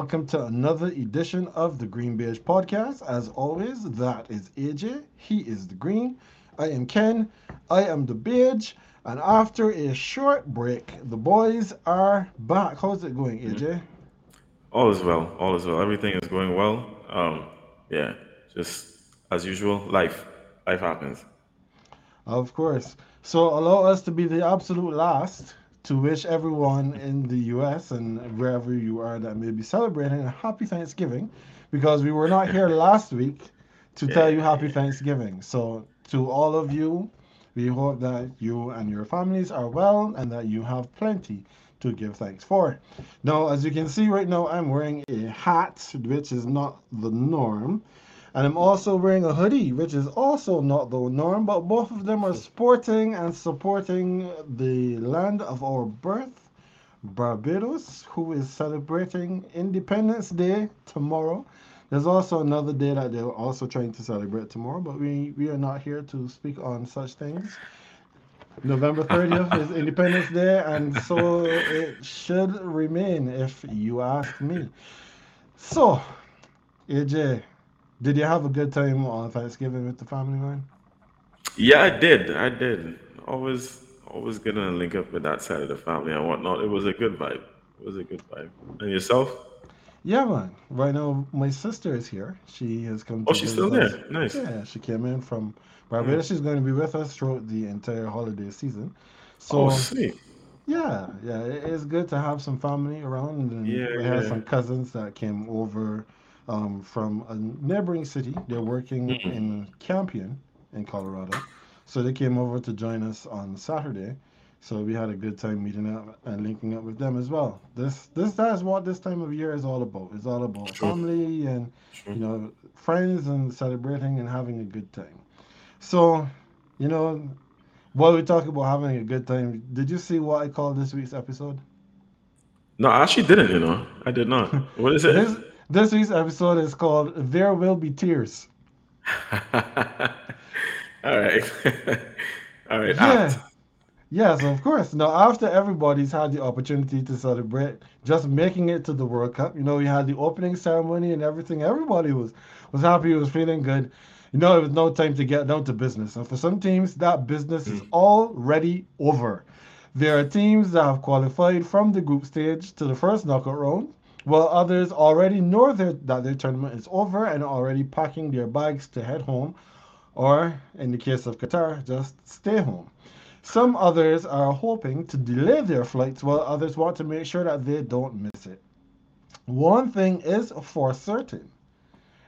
Hello, hello, and welcome to another edition of the GreenBaje Podcast. As always, that is AJ. He is the green. I am Ken. I am the beige. And after a short break, the boys are back. How's it going, AJ? All is well. All is well. Everything is going well. Um, yeah, just as usual. Life, life happens. Of course. So allow us to be the absolute last to wish everyone in the US and wherever you are that may be celebrating a happy Thanksgiving because we were not here last week to tell you happy Thanksgiving. So, to all of you, we hope that you and your families are well and that you have plenty to give thanks for. Now, as you can see right now, I'm wearing a hat, which is not the norm. And I'm also wearing a hoodie, which is also not the norm, but both of them are sporting and supporting the land of our birth, Barbados, who is celebrating Independence Day tomorrow. There's also another day that they're also trying to celebrate tomorrow, but we, we are not here to speak on such things. November 30th is Independence Day, and so it should remain, if you ask me. So, AJ, did you have a good time on Thanksgiving with the family, man? Yeah, I did. I did. Always, always gonna link up with that side of the family and whatnot. It was a good vibe. It was a good vibe. And yourself? Yeah, man. Right now, my sister is here. She has come Oh, she's still us. there. Nice. Yeah, she came in from Mm. Barbados. She's going to be with us throughout the entire holiday season. Oh, So, sweet. yeah, yeah, it's good to have some family around. And Yeah, we had yeah. some cousins that came over um, from a neighboring city. They're working Mhm. in Campion in Colorado. So they came over to join us on Saturday. So we had a good time meeting up and linking up with them as well. This this that's what this time of year is all about. It's all about True. family and True. you know friends and celebrating and having a good time. So, you know, while we talk about having a good time, did you see what I called this week's episode? No, I actually didn't. You know, I did not. What is it? This this week's episode is called "There Will Be Tears." All right. All right. Yeah, Act. yes, of course. Now, after everybody's had the opportunity to celebrate just making it to the World Cup, you know, we had the opening ceremony and everything. Everybody was was happy, was feeling good. You know, it was no time to get down to business. And for some teams, that business is hmm. already over. There are teams that have qualified from the group stage to the first knockout round, while others already know their, that their tournament is over and are already packing their bags to head home, or in the case of Qatar, just stay home. Some others are hoping to delay their flights, while others want to make sure that they don't miss it. One thing is for certain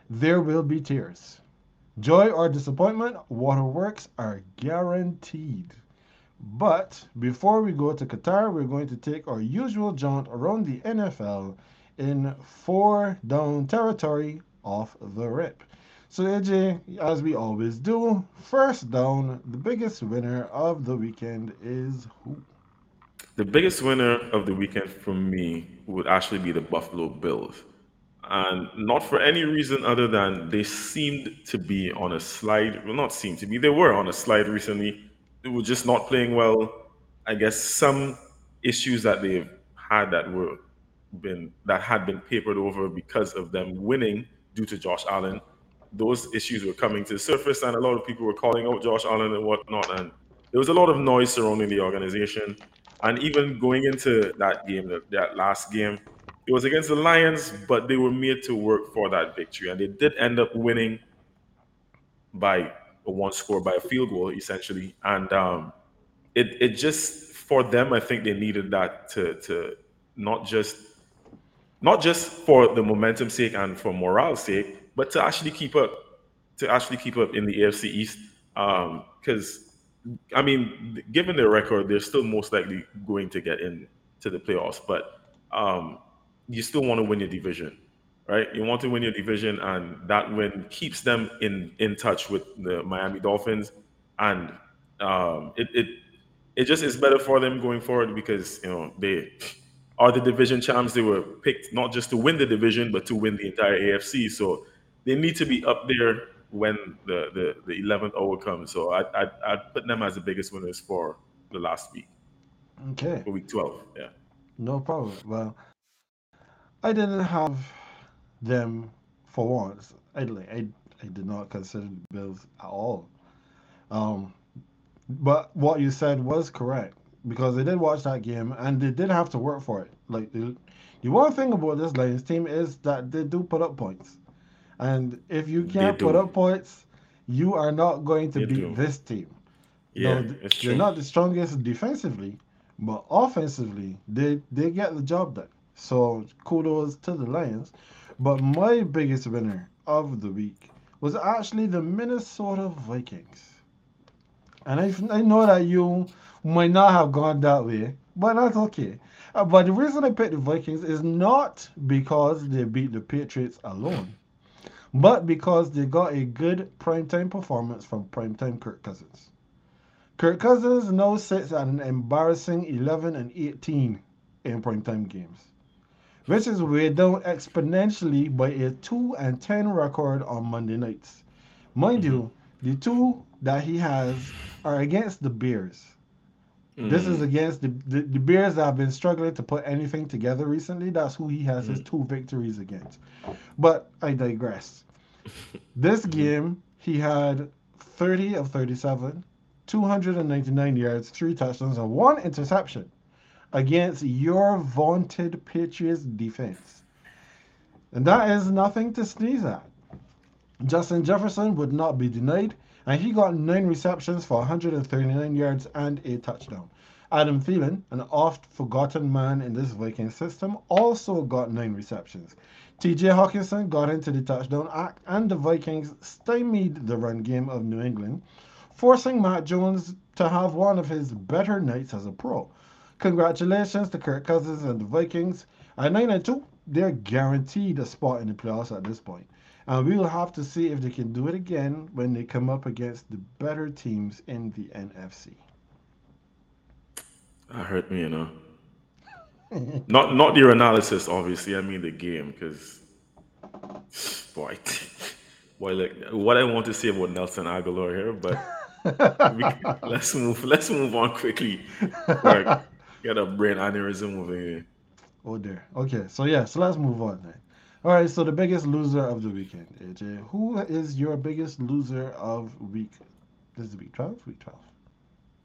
there will be tears. Joy or disappointment, waterworks are guaranteed. But before we go to Qatar, we're going to take our usual jaunt around the NFL in four down territory off the rip. So, AJ, as we always do, first down, the biggest winner of the weekend is who? The biggest winner of the weekend for me would actually be the Buffalo Bills. And not for any reason other than they seemed to be on a slide. Well, not seemed to be, they were on a slide recently. They were just not playing well. I guess some issues that they've had that were been that had been papered over because of them winning due to Josh Allen. Those issues were coming to the surface, and a lot of people were calling out Josh Allen and whatnot. And there was a lot of noise surrounding the organization. And even going into that game, that, that last game, it was against the Lions, but they were made to work for that victory. And they did end up winning by a one score, by a field goal, essentially. And um, it, it just, for them, I think they needed that to, to not just not just for the momentum sake and for morale's sake, but to actually keep up, to actually keep up in the AFC East. Because, I mean, given their record, they're still most likely going to get in to the playoffs. But um, you still want to win your division, right? You want to win your division, and that win keeps them in in touch with the Miami Dolphins, and um, it it it just is better for them going forward because you know they are the division champs. They were picked not just to win the division, but to win the entire AFC. So they need to be up there when the the, the 11th hour comes. So I I I'd put them as the biggest winners for the last week, Okay, for week 12. Yeah. no problem. Well, I didn't have them for once. I like I, I did not consider the Bills at all. Um, but what you said was correct because they did watch that game and they did have to work for it. Like the, the one thing about this Lions team is that they do put up points, and if you can't put up points, you are not going to They beat do. this team. Yeah, no, they're true. not the strongest defensively, but offensively, they they get the job done. So kudos to the Lions. But my biggest winner of the week was actually the Minnesota Vikings. And I, I know that you might not have gone that way, but that's okay. Uh, but the reason I picked the Vikings is not because they beat the Patriots alone, but because they got a good primetime performance from primetime Kirk Cousins. Kirk Cousins now sits at an embarrassing 11 and 18 in primetime games, which is weighed down exponentially by a 2 and 10 record on Monday nights. Mind hmm you, the two that he has are against the Bears. This is hmm against the, the, the Bears that have been struggling to put anything together recently. That's who he has his hmm two victories against. But I digress. This game, he had 30 of 37, 299 yards, three touchdowns, and one interception against your vaunted Patriots defense. And that is nothing to sneeze at. Justin Jefferson would not be denied, and he got nine receptions for 139 yards and a touchdown. Adam Thielen, an oft forgotten man in this Viking system, also got nine receptions. TJ Hockenson got into the touchdown act, and the Vikings stymied the run game of New England, forcing Mac Jones to have one of his better nights as a pro. Congratulations to Kirk Cousins and the Vikings. At 9 and 2, they're guaranteed a spot in the playoffs at this point. And we will have to see if they can do it again when they come up against the better teams in the NFC. That hurt me, you know. Not not your analysis, obviously. I mean the game, because boy, boy, like what I want to say about Nelson Agholor here, but we let's move let's move on quickly I get a brain aneurysm over here. oh dear. Okay, so yeah, so let's move on then. All right, so the biggest loser of the weekend, AJ. Who is your biggest loser of week? This is week 12? Week 12.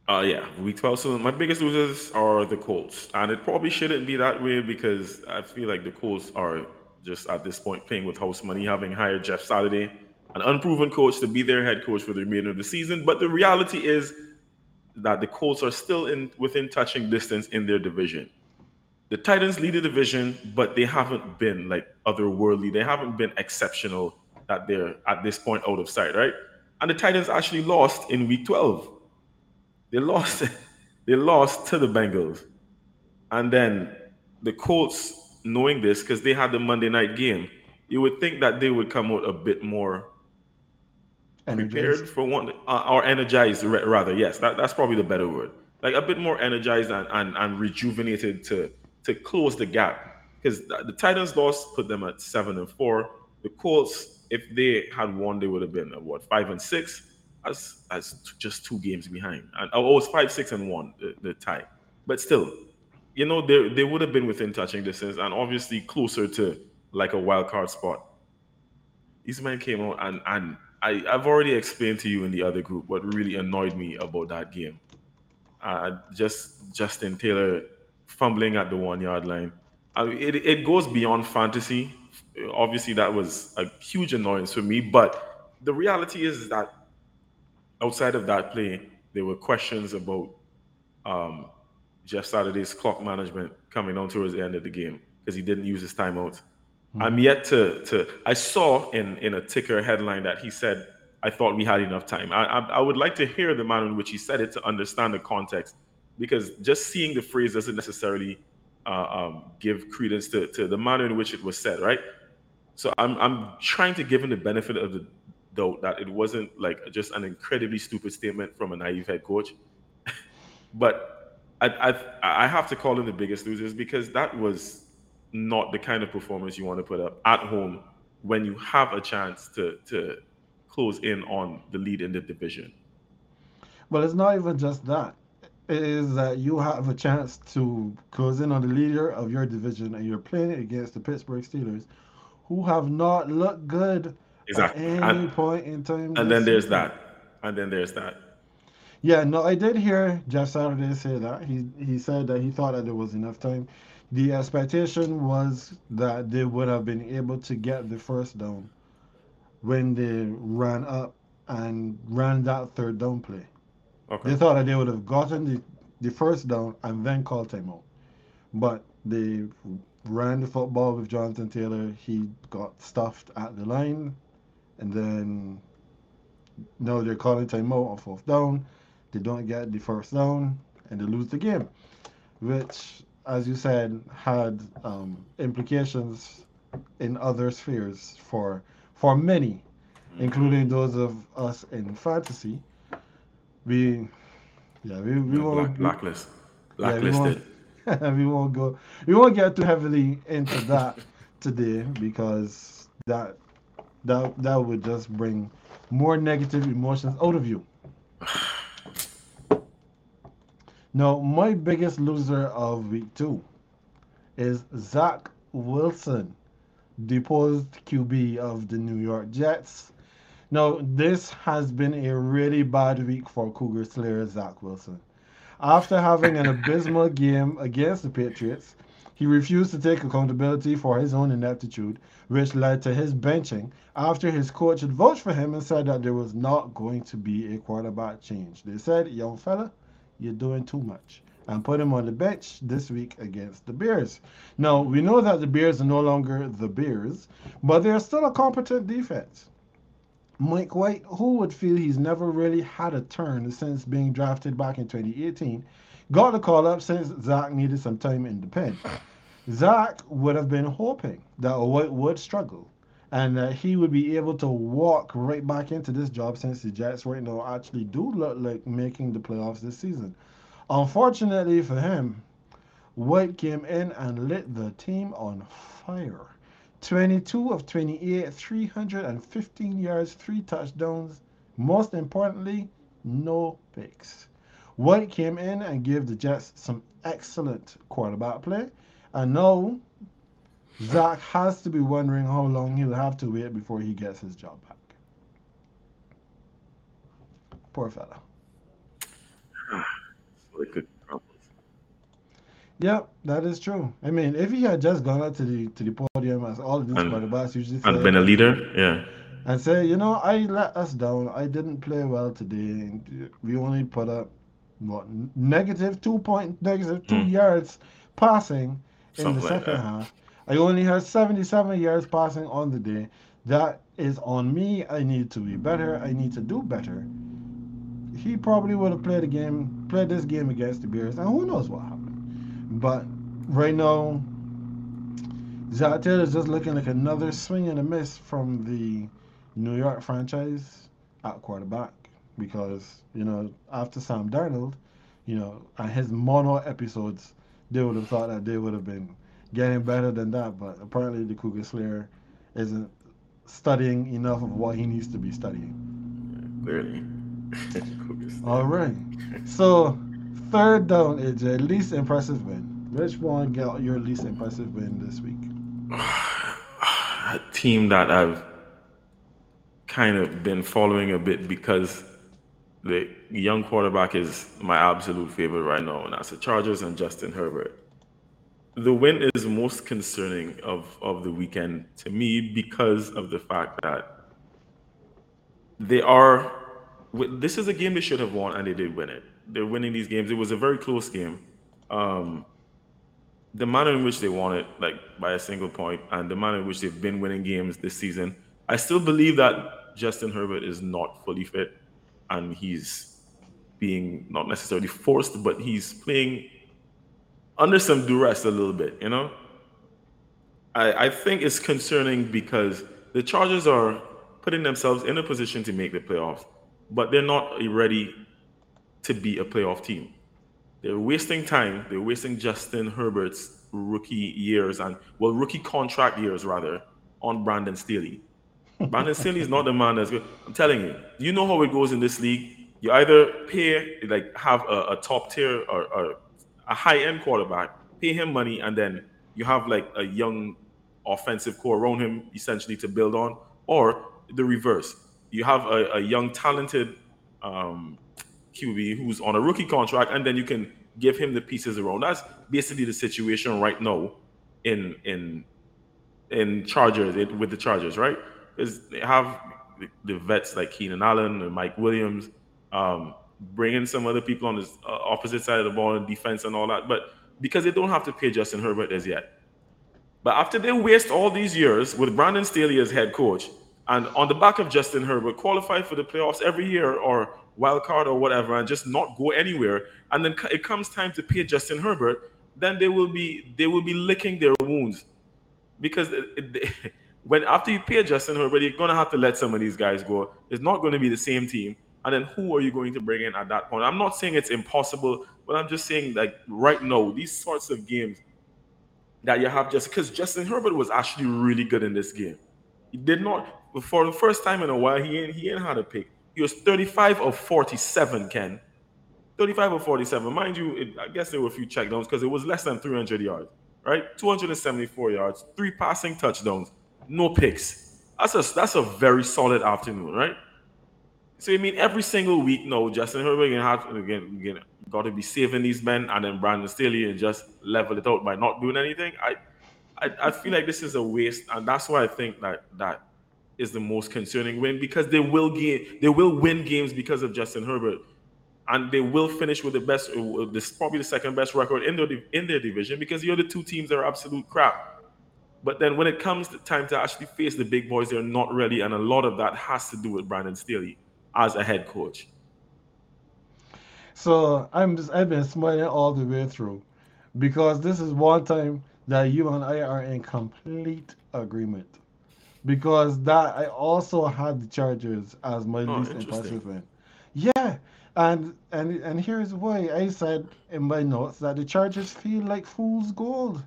Uh yeah, week twelve. So my biggest losers are the Colts, and it probably shouldn't be that way because I feel like the Colts are just at this point playing with house money, having hired Jeff Saturday, an unproven coach, to be their head coach for the remainder of the season. But the reality is that the Colts are still in within touching distance in their division. The Titans lead the division, but they haven't been like otherworldly. They haven't been exceptional that they're at this point out of sight, right? And the Titans actually lost in week 12. They lost they lost to the Bengals. And then the Colts, knowing this, because they had the Monday night game, you would think that they would come out a bit more Energized. prepared for one uh, or energized rather yes that, that's probably the better word like a bit more energized and, and, and rejuvenated to to close the gap because the, titans loss put them at seven and four. The colts if they had won they would have been at what five and six? As as just two games behind. And oh it was five six and one the, the tie. But still you know they, they would have been within touching distance and obviously closer to like a wild card spot. These men came out and and I, I've already explained to you in the other group what really annoyed me about that game. Uh, just Justin Taylor fumbling at the one yard line. I mean, it, it goes beyond fantasy. Obviously, that was a huge annoyance for me. But the reality is that outside of that play, there were questions about um, Jeff Saturday's clock management coming on towards the end of the game because he didn't use his timeouts. I'm Mhm. yet to to. I saw in in a ticker headline that he said, "I thought we had enough time." I I, I would like to hear the manner in which he said it to understand the context, because just seeing the phrase doesn't necessarily uh, um, give credence to to the manner in which it was said, right? So I'm I'm trying to give him the benefit of the doubt that it wasn't like just an incredibly stupid statement from a naive head coach, but I, I I have to call him the biggest losers because that was not the kind of performance you want to put up at home when you have a chance to to close in on the lead in the division. Well, it's not even just that. Is that you have a chance to close in on the leader of your division and you're playing against the Pittsburgh Steelers, who have not looked good Exactly. at any And point in time. and then there's that. And then there's that. Yeah, no, I did hear Jeff Saturday say that. He he said that he thought that there was enough time. The expectation was that they would have been able to get the first down when they ran up and ran that third down play. Okay. They thought that they would have gotten the, the first down and then called timeout. But they ran the football with Jonathan Taylor. He got stuffed at the line. And then now they're calling timeout on fourth down. They don't get the first down and they lose the game. Which, as you said, had um, implications in other spheres for for many, including those of us in fantasy. We yeah, we, we won't Black, blacklist. yeah, we won't, we won't go we won't get too heavily into that today because that that that would just bring more negative emotions out of you. Now, my biggest loser of week two is Zach Wilson, deposed QB of the New York Jets. Now, this has been a really bad week for Cougar Slayer Zach Wilson. After having an abysmal game against the Patriots, he refused to take accountability for his own ineptitude, which led to his benching after his coach had vouched for him and said that there was not going to be a quarterback change. They said, young fella, you're doing too much. And put him on the bench this week against the Bears. Now, we know that the Bears are no longer the Bears, but they're still a competent defense. Mike White, who would feel he's never really had a turn since being drafted back in 2018, got the call up since Zach needed some time in the pen. Zach would have been hoping that White would struggle and that he would be able to walk right back into this job since the Jets right now actually do look like making the playoffs this season. Unfortunately for him, White came in and lit the team on fire. 22 of 28, 315 yards, three touchdowns. Most importantly, no picks. White came in and gave the Jets some excellent quarterback play. And now Zach has to be wondering how long he'll have to wait before he gets his job back. Poor fella. Probably. Yep, that is true. I mean, if he had just gone out to the to the podium as all of these quarterbacks usually And been a leader. Yeah. and say, you know, I let us down. I didn't play well today. We only put up what negative two point negative two Mm. yards passing in Something the like second that. half. I only had seventy seven yards passing on the day. That is on me. I need to be better. I need to do better. He probably would have played a game, played this game against the Bears, and who knows what happened. But right now, Taylor is just looking like another swing and a miss from the New York franchise at quarterback because you know after Sam Darnold, you know, and his mono episodes, they would have thought that they would have been getting better than that. But apparently, the Cougar Slayer isn't studying enough of what he needs to be studying. Clearly. All right. So, third down, AJ, least impressive win. Which one got your least impressive win this week? a team that I've kind of been following a bit because the young quarterback is my absolute favorite right now, and that's the Chargers and Justin Herbert. The win is most concerning of, of the weekend to me because of the fact that they are. This is a game they should have won, and they did win it. They're winning these games. It was a very close game. Um, the manner in which they won it, like by a single point, and the manner in which they've been winning games this season, I still believe that Justin Herbert is not fully fit, and he's being not necessarily forced, but he's playing under some duress a little bit. You know, I, I think it's concerning because the Chargers are putting themselves in a position to make the playoffs, but they're not ready to be a playoff team. They're wasting time. They're wasting Justin Herbert's rookie years and well, rookie contract years rather on Brandon Staley. Brandon Staley is not the man that's good. I'm telling you, you know how it goes in this league. You either pay like have a, a top tier or, or a high end quarterback, pay him money, and then you have like a young offensive core around him essentially to build on, or the reverse. You have a, a young talented um, QB who's on a rookie contract, and then you can give him the pieces around. That's basically the situation right now in in in Chargers with the Chargers, right? Is they have the vets like Keenan Allen and Mike Williams, um, bringing some other people on the uh, opposite side of the ball in defense and all that, but because they don't have to pay Justin Herbert as yet. But after they waste all these years with Brandon Staley as head coach, and on the back of Justin Herbert, qualify for the playoffs every year or wild card or whatever, and just not go anywhere, and then it comes time to pay Justin Herbert, then they will be they will be licking their wounds because when after you pay Justin Herbert, you're gonna have to let some of these guys go. It's not going to be the same team. And then who are you going to bring in at that point? I'm not saying it's impossible, but I'm just saying like right now, these sorts of games that you have just because Justin Herbert was actually really good in this game. He did not for the first time in a while, he ain't he ain't had a pick. He was 35 of 47, Ken. 35 of 47. Mind you, it, I guess there were a few checkdowns because it was less than 300 yards, right? 274 yards, three passing touchdowns, no picks. That's a that's a very solid afternoon, right? So I mean, every single week, no, Justin Herbert again have again, again got to be saving these men, and then Brandon Staley and just level it out by not doing anything. I, I, I feel like this is a waste, and that's why I think that that is the most concerning win because they will get they will win games because of Justin Herbert, and they will finish with the best, uh, uh, this probably the second best record in their in their division because the other two teams are absolute crap. But then when it comes to time to actually face the big boys, they're not ready, and a lot of that has to do with Brandon Staley as a head coach. So I'm just I've been smiling all the way through because this is one time that you and I are in complete agreement. Because that I also had the Chargers as my oh, least impressive win. Yeah. And and and here's why I said in my notes that the Chargers feel like fool's gold.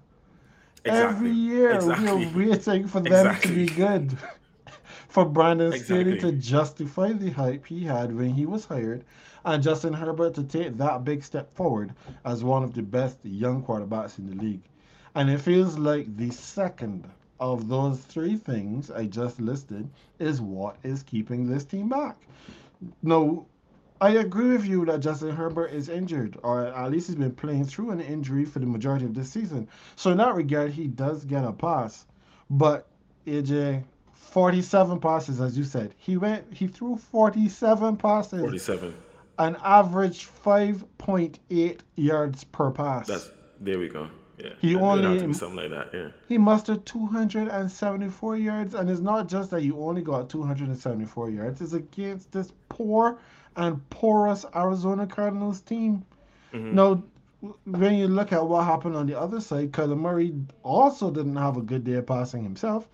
Exactly. Every year exactly. we're waiting for them exactly. to be good. for Brandon exactly. Staley to justify the hype he had when he was hired, and Justin Herbert to take that big step forward as one of the best young quarterbacks in the league. And it feels like the second of those three things I just listed is what is keeping this team back. No, I agree with you that Justin Herbert is injured, or at least he's been playing through an injury for the majority of this season. So in that regard, he does get a pass. But AJ, 47 passes, as you said. He went, he threw 47 passes. 47. An average 5.8 yards per pass. That's there we go. Yeah. He only something like that. Yeah. He mustered 274 yards, and it's not just that you only got 274 yards. It's against this poor and porous Arizona Cardinals team. Mm-hmm. Now, when you look at what happened on the other side, Kyler Murray also didn't have a good day of passing himself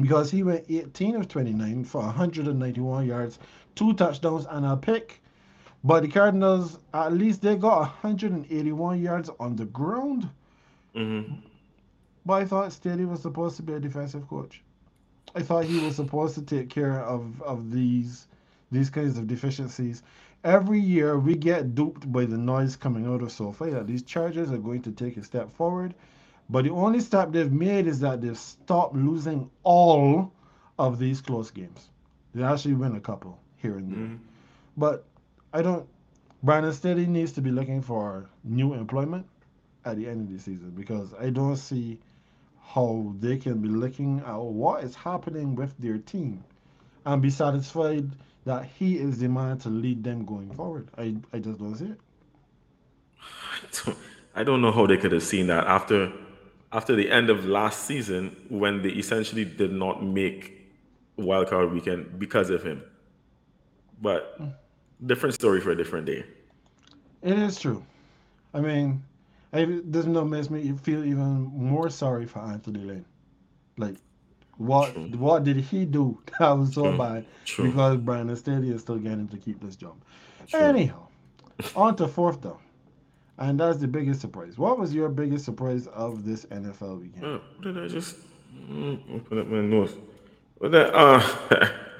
because he went 18 of 29 for 191 yards, two touchdowns, and a pick. But the Cardinals, at least they got 181 yards on the ground. Mm-hmm. But I thought Staley was supposed to be a defensive coach. I thought he was supposed to take care of, of these these kinds of deficiencies. Every year we get duped by the noise coming out of SoFi that these Chargers are going to take a step forward but the only step they've made is that they've stopped losing all of these close games. They actually win a couple here and there. Mm-hmm. But I don't. Brandon Staley needs to be looking for new employment at the end of the season because I don't see how they can be looking at what is happening with their team and be satisfied that he is the man to lead them going forward. I, I just don't see it. I don't know how they could have seen that after after the end of last season when they essentially did not make wildcard weekend because of him. But hmm. different story for a different day. It is true. I mean, it doesn't know makes me feel even more sorry for Anthony Lynn. Like, what true. what did he do that was so true. bad? True. Because Brandon Staley is still getting to keep this job. Anyhow, on to fourth down. And that's the biggest surprise. What was your biggest surprise of this NFL weekend? Uh, what did I just mm, open up my nose? What that? Uh,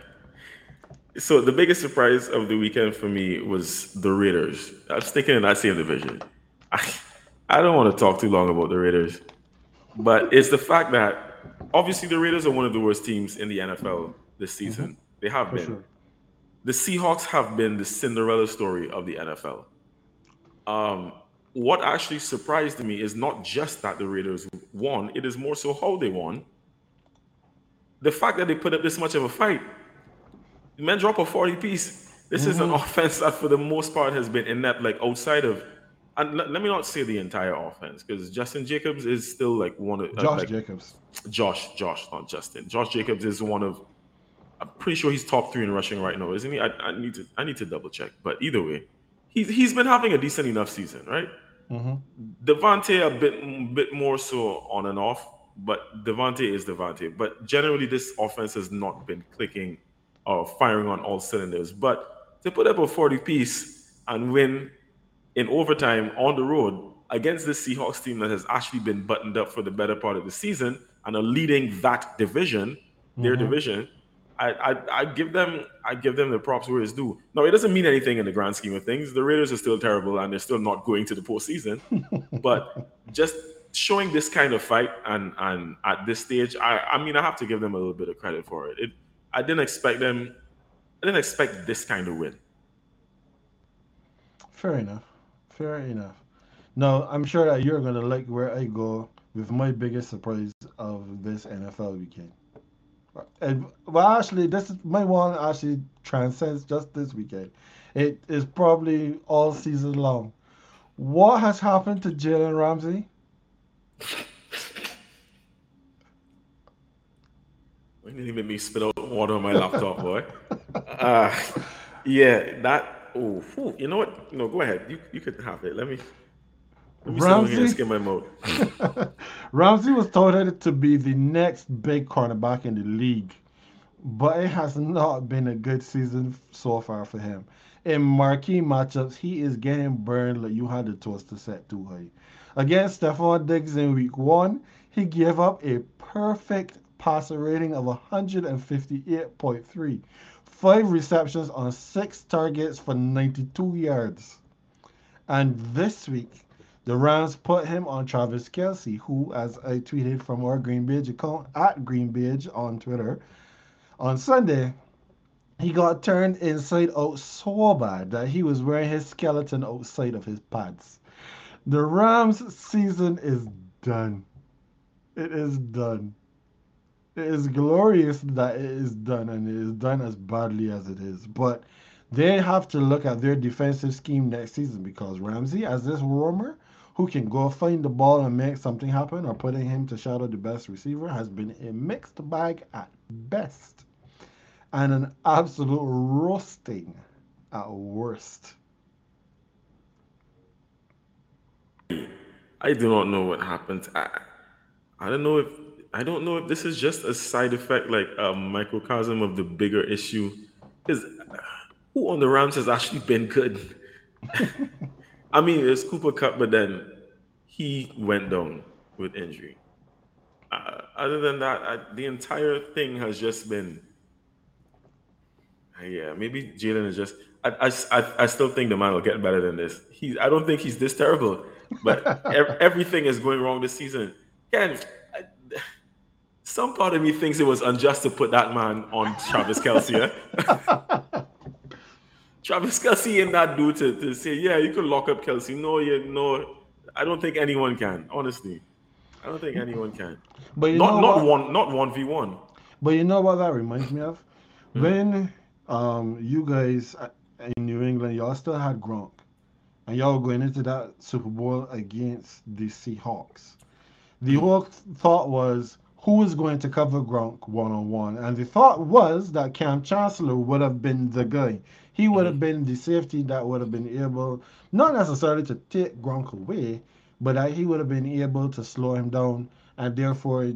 So the biggest surprise of the weekend for me was the Raiders. I was thinking in that same division. I, I don't want to talk too long about the Raiders, but it's the fact that obviously the Raiders are one of the worst teams in the NFL this season. Mm-hmm. They have for been. Sure. The Seahawks have been the Cinderella story of the NFL. Um, what actually surprised me is not just that the Raiders won, it is more so how they won. The fact that they put up this much of a fight. The men drop a 40 piece. This mm-hmm. is an mm-hmm. offense that, for the most part, has been inept, like outside of. And let, let me not say the entire offense because Justin Jacobs is still like one of uh, Josh like, Jacobs. Josh, Josh, not Justin. Josh Jacobs is one of. I'm pretty sure he's top three in rushing right now, isn't he? I, I need to I need to double check, but either way, he's he's been having a decent enough season, right? Mm-hmm. A bit bit more so on and off, but Davante is Davante. But generally, this offense has not been clicking or firing on all cylinders. But to put up a 40 piece and win in overtime on the road against the Seahawks team that has actually been buttoned up for the better part of the season and are leading that division, mm-hmm. their division, I, I, I give them I give them the props where it's due. No, it doesn't mean anything in the grand scheme of things. The Raiders are still terrible and they're still not going to the postseason. but just showing this kind of fight and and at this stage, I I mean I have to give them a little bit of credit for it. It I didn't expect them. I didn't expect this kind of win. Fair enough. Fair enough. Now, I'm sure that you're gonna like where I go with my biggest surprise of this NFL weekend. And well, actually, this is my one actually transcends just this weekend. It is probably all season long. What has happened to Jalen Ramsey? You didn't even make me spit out water on my laptop, boy. Uh, yeah, that. Oh, you know what? No, go ahead. You you could have it. Let me. Let me Ramsey, skin my mode. Ramsey was touted to be the next big cornerback in the league, but it has not been a good season so far for him. In marquee matchups, he is getting burned like you had the toaster set too high. Against Stefon Diggs in week one, he gave up a perfect passer rating of 158.3, five receptions on six targets for 92 yards. And this week, the Rams put him on Travis Kelce, who, as I tweeted from our GreenBaje account at GreenBaje on Twitter on Sunday, he got turned inside out so bad that he was wearing his skeleton outside of his pads. The Rams season is done. It is done. It is glorious that it is done and it is done as badly as it is. But they have to look at their defensive scheme next season because Ramsey, as this roamer, who can go find the ball and make something happen or putting him to shadow the best receiver has been a mixed bag at best and an absolute roasting at worst. I do not know what happened. I, I don't know if I don't know if this is just a side effect, like a microcosm of the bigger issue. Because who on the Rams has actually been good? I mean, it's Cooper Kupp, but then he went down with injury. Uh, other than that, I, the entire thing has just been. Uh, yeah, maybe Jalen is just. I, I, I still think the man will get better than this. He, I don't think he's this terrible, but everything is going wrong this season. Again, some part of me thinks it was unjust to put that man on Travis Kelce. Eh? Travis Kelce and that dude to, to say, yeah, you can lock up Kelce. No, yeah, no, I don't think anyone can. Honestly, I don't think anyone can. But you not know not what? one not one v one. But you know what that reminds me of? Mm-hmm. When um you guys in New England, y'all still had Gronk, and y'all were going into that Super Bowl against the Seahawks. The mm-hmm. whole thought was who is going to cover Gronk one on one, and the thought was that Kam Chancellor would have been the guy he would have been the safety that would have been able, not necessarily to take Gronk away, but that he would have been able to slow him down and therefore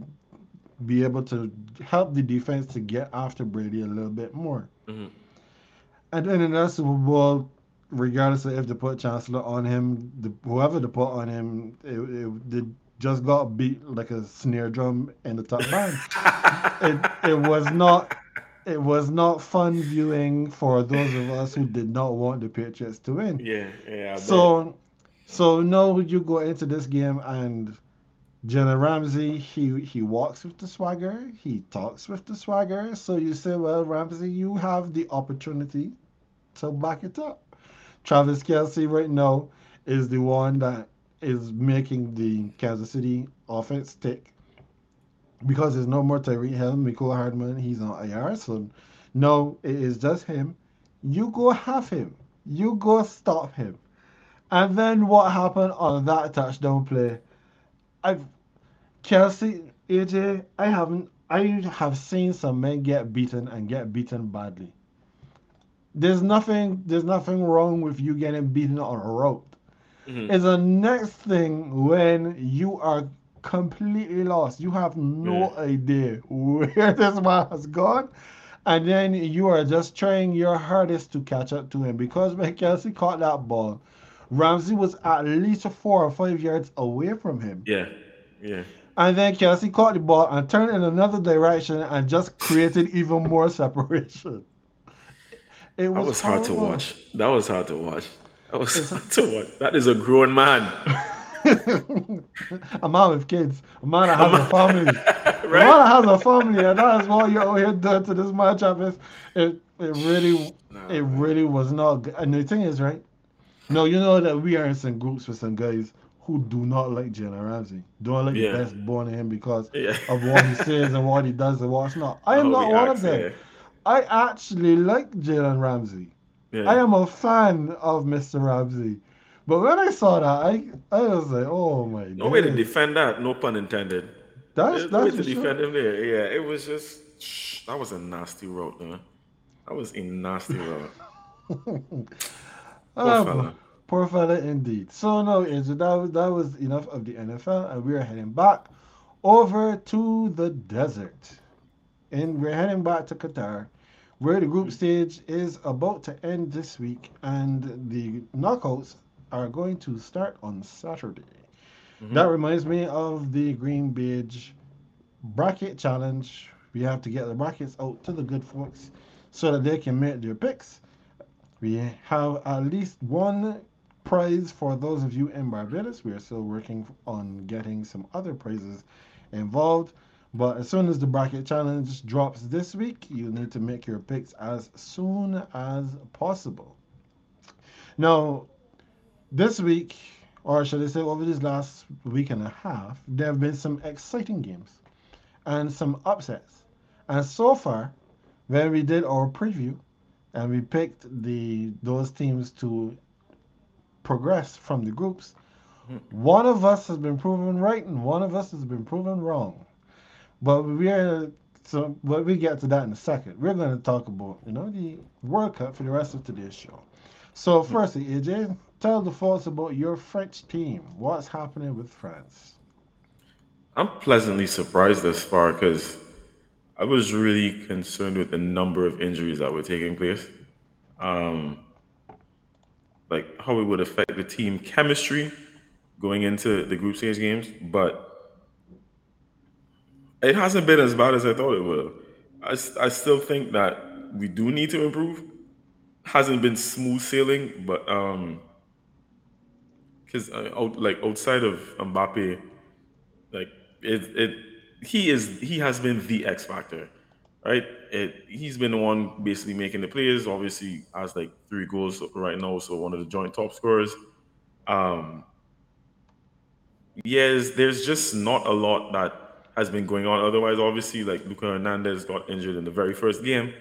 be able to help the defense to get after Brady a little bit more. Mm-hmm. And then in that Super Bowl, regardless of if they put Chancellor on him, the, whoever they put on him, it, it, it just got beat like a snare drum in the top band. it, it was not it was not fun viewing for those of us who did not want the Patriots to win. Yeah, yeah. So, so now you go into this game and Jalen Ramsey, he he walks with the swagger, he talks with the swagger. So you say, well, Ramsey, you have the opportunity to back it up. Travis Kelce right now is the one that is making the Kansas City offense tick because there's no more Tyreek Hill, Mecole Hardman, he's on IR. So no, it is just him. You go have him. You go stop him. And then what happened on that touchdown play? I've Kelce, AJ, I haven't I have seen some men get beaten and get beaten badly. There's nothing there's nothing wrong with you getting beaten on a road. Mm-hmm. It's the next thing when you are completely lost. You have no yeah. idea where this man has gone. And then you are just trying your hardest to catch up to him because when Kelce caught that ball, Ramsey was at least four or five yards away from him. Yeah, yeah. And then Kelce caught the ball and turned in another direction and just created even more separation. It was, that was hard to watch. That was hard to watch. That was to watch. That is a grown man. a man with kids. A man that has a, a family. right? A man that has a family, and that is what you're out here doing to this matchup. Is it? It really, no, it man. really was not. Good. And the thing is, right? No, you know that we are in some groups with some guys who do not like Jalen Ramsey, don't like yeah. the best born in him because yeah. of what he says and what he does and what's not. I am oh, not one of them. I actually like Jalen Ramsey. I am a fan of Mr. Ramsey. But when I saw that, I I was like, oh my god. No way to defend that, no pun intended. That's There's that's no way to defend him there. Yeah, it was just that was a nasty road, man. That was a nasty road. poor uh, fella. Poor fella indeed. So no, that was that was enough of the NFL, and we are heading back over to the desert. And we're heading back to Qatar, where the group stage is about to end this week, and the knockouts are going to start on Saturday. Mm-hmm. That reminds me of the GreenBaje bracket challenge. We have to get the brackets out to the good folks so that they can make their picks. We have at least one prize for those of you in Barbados. We are still working on getting some other prizes involved. But as soon as the bracket challenge drops this week, you need to make your picks as soon as possible. Now, this week, or should I say over this last week and a half, there have been some exciting games and some upsets. And so far, when we did our preview and we picked the those teams to progress from the groups, hmm. one of us has been proven right and one of us has been proven wrong. But we are so but we get to that in a second. We're going to talk about you know the World Cup for the rest of today's show. So hmm. firstly, AJ, tell the folks about your French team. What's happening with France? I'm pleasantly surprised thus far because I was really concerned with the number of injuries that were taking place. Um, like how it would affect the team chemistry going into the group stage games, but it hasn't been as bad as I thought it would. I, I still think that we do need to improve. Hasn't been smooth sailing, but um, because uh, out, like outside of Mbappe, like it, it, he is he has been the X factor, right? It, he's been the one basically making the plays. Obviously, has like three goals right now, so one of the joint top scorers. Um, yes, there's just not a lot that has been going on. Otherwise, obviously, like Lucas Hernandez got injured in the very first game.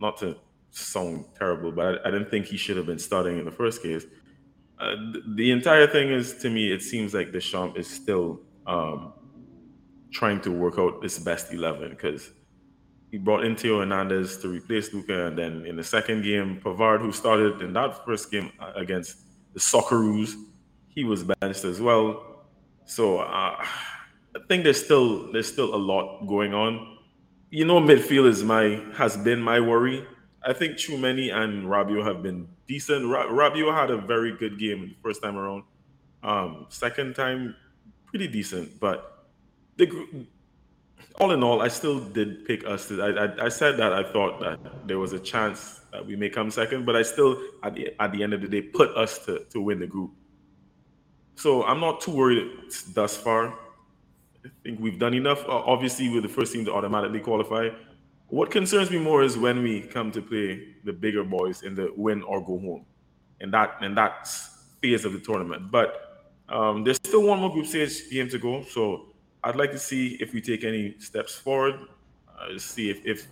Not to sound terrible, but I, I didn't think he should have been starting in the first case. Uh, the entire thing is to me, it seems like Deschamps is still um, trying to work out this best eleven because he brought in Theo Hernandez to replace Lucas, and then in the second game, Pavard, who started in that first game uh, against the Socceroos, he was benched as well. So uh, I think there's still there's still a lot going on. You know, midfield is my has been my worry. I think Tchouameni and Rabiot have been decent. Rabiot had a very good game the first time around. Um, second time, pretty decent. But the all in all, I still did pick us. I, I, I said that I thought that there was a chance that we may come second, but I still, at the, at the end of the day, put us to, to win the group. So I'm not too worried thus far. I think we've done enough. Obviously, we're the first team to automatically qualify. What concerns me more is when we come to play the bigger boys in the win or go home, and that and that phase of the tournament. But um, there's still one more group stage game to go, so I'd like to see if we take any steps forward. Uh, see if, if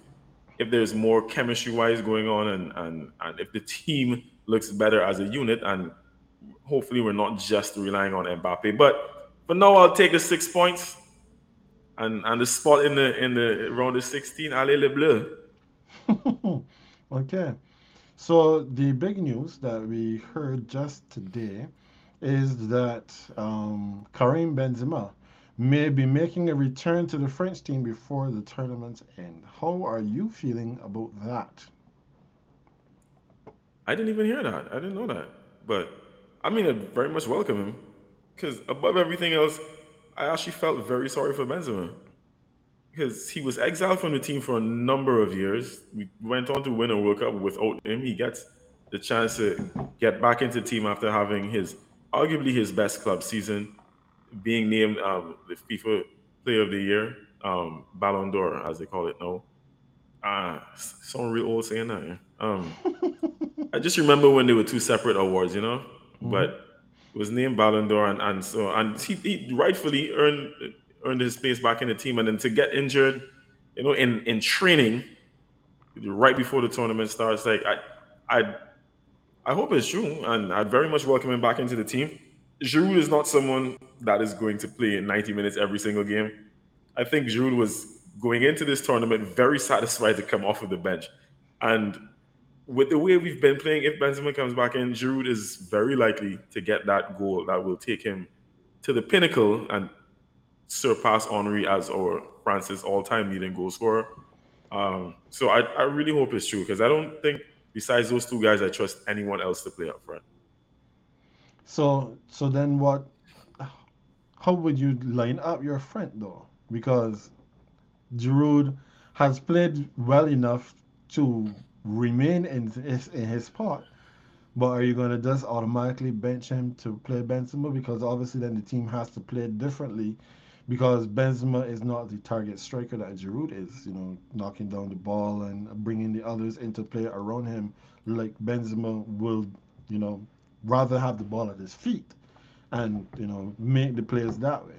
if there's more chemistry wise going on, and, and and if the team looks better as a unit, and hopefully we're not just relying on Mbappe. But for now, I'll take the six points and and the spot in the in the round of 16, allez le bleu. okay. So the big news that we heard just today is that um, Karim Benzema may be making a return to the French team before the tournament end. How are you feeling about that? I didn't even hear that. I didn't know that. But I mean, I very much welcome him because above everything else, I actually felt very sorry for Benzema because he was exiled from the team for a number of years. We went on to win a World Cup without him. He gets the chance to get back into the team after having his arguably his best club season, being named um, the FIFA Player of the Year, um, Ballon d'Or as they call it now. Uh, real old saying that. Yeah. Um, I just remember when they were two separate awards, you know, mm-hmm. but was named Ballon d'Or, and, and so and he, he, rightfully earned earned his place back in the team, and then to get injured, you know, in in training, right before the tournament starts, like I I I hope it's true, and I'd very much welcome him back into the team. Giroud is not someone that is going to play in 90 minutes every single game. I think Giroud was going into this tournament very satisfied to come off of the bench, and with the way we've been playing, if Benzema comes back in, Giroud is very likely to get that goal that will take him to the pinnacle and surpass Henri as our France's all-time leading goal scorer. Um, so I, I really hope it's true because I don't think besides those two guys I trust anyone else to play up front. So so then what? How would you line up your front though? Because Giroud has played well enough to remain in his, in his spot. But are you going to just automatically bench him to play Benzema? Because obviously then the team has to play differently because Benzema is not the target striker that Giroud is, you know, knocking down the ball and bringing the others into play around him like Benzema will, you know, rather have the ball at his feet and, you know, make the players that way.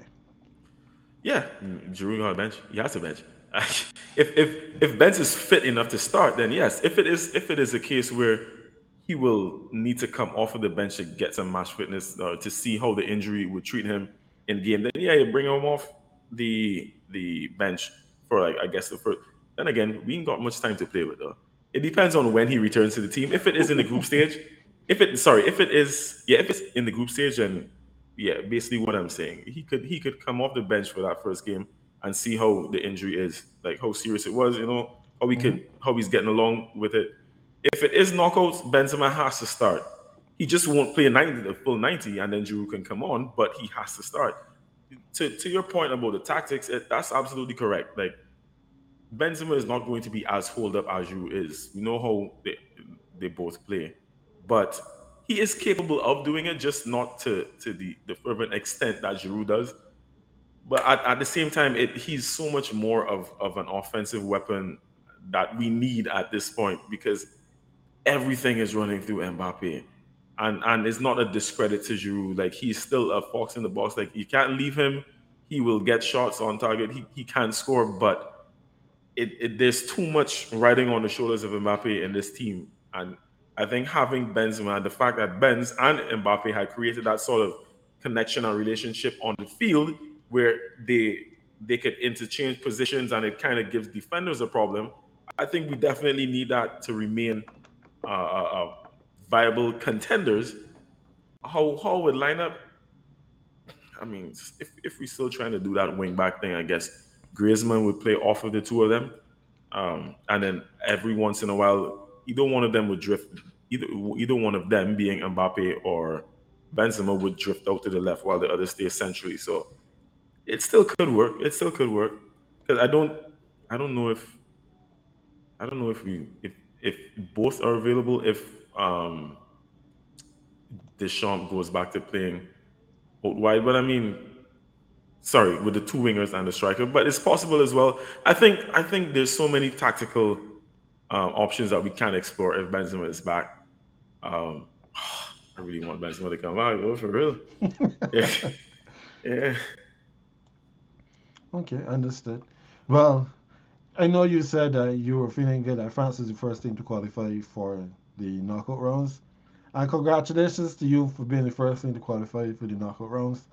Yeah, Giroud on bench. He has to bench. if if if Benz is fit enough to start, then yes. If it is if it is a case where he will need to come off of the bench to get some match fitness uh, to see how the injury would treat him in game, then yeah, you bring him off the the bench for like I guess the first. Then again, we ain't got much time to play with though. It depends on when he returns to the team. If it is in the group stage, if it sorry, if it is yeah, if it's in the group stage, then yeah, basically what I'm saying, he could he could come off the bench for that first game and see how the injury is, like how serious it was, you know, how we mm-hmm. could how he's getting along with it. If it is knockouts, Benzema has to start. He just won't play 90 the full 90 and then Giroud can come on, but he has to start. To, to your point about the tactics, it, that's absolutely correct. Like Benzema is not going to be as hold up as Giroud is. We know how they, they both play, but he is capable of doing it, just not to, to the, the fervent extent that Giroud does but at, at the same time, it, he's so much more of, of an offensive weapon that we need at this point because everything is running through Mbappe. And and it's not a discredit to Giroud. Like he's still a fox in the box. Like you can't leave him. He will get shots on target. He, he can score, but it, it there's too much riding on the shoulders of Mbappe in this team. And I think having Benzema, the fact that Benz and Mbappe had created that sort of connection and relationship on the field where they they could interchange positions and it kind of gives defenders a problem. I think we definitely need that to remain uh, uh, uh, viable contenders. How how would line up? I mean, if if we're still trying to do that wing back thing, I guess Griezmann would play off of the two of them, um, and then every once in a while, either one of them would drift. Either either one of them, being Mbappe or Benzema, would drift out to the left while the other stays centrally. So it still could work. It still could work. because I don't I don't know if I don't know if we if if both are available if um Deschamps goes back to playing out wide, but I mean sorry, with the two wingers and the striker, but it's possible as well. I think I think there's so many tactical um, options that we can explore if Benzema is back. Um, I really want Benzema to come back, though, for real. yeah. yeah. Okay, understood. Well, I know you said that you were feeling good that France is the first team to qualify for the knockout rounds. And congratulations to you for being the first team to qualify for the knockout rounds.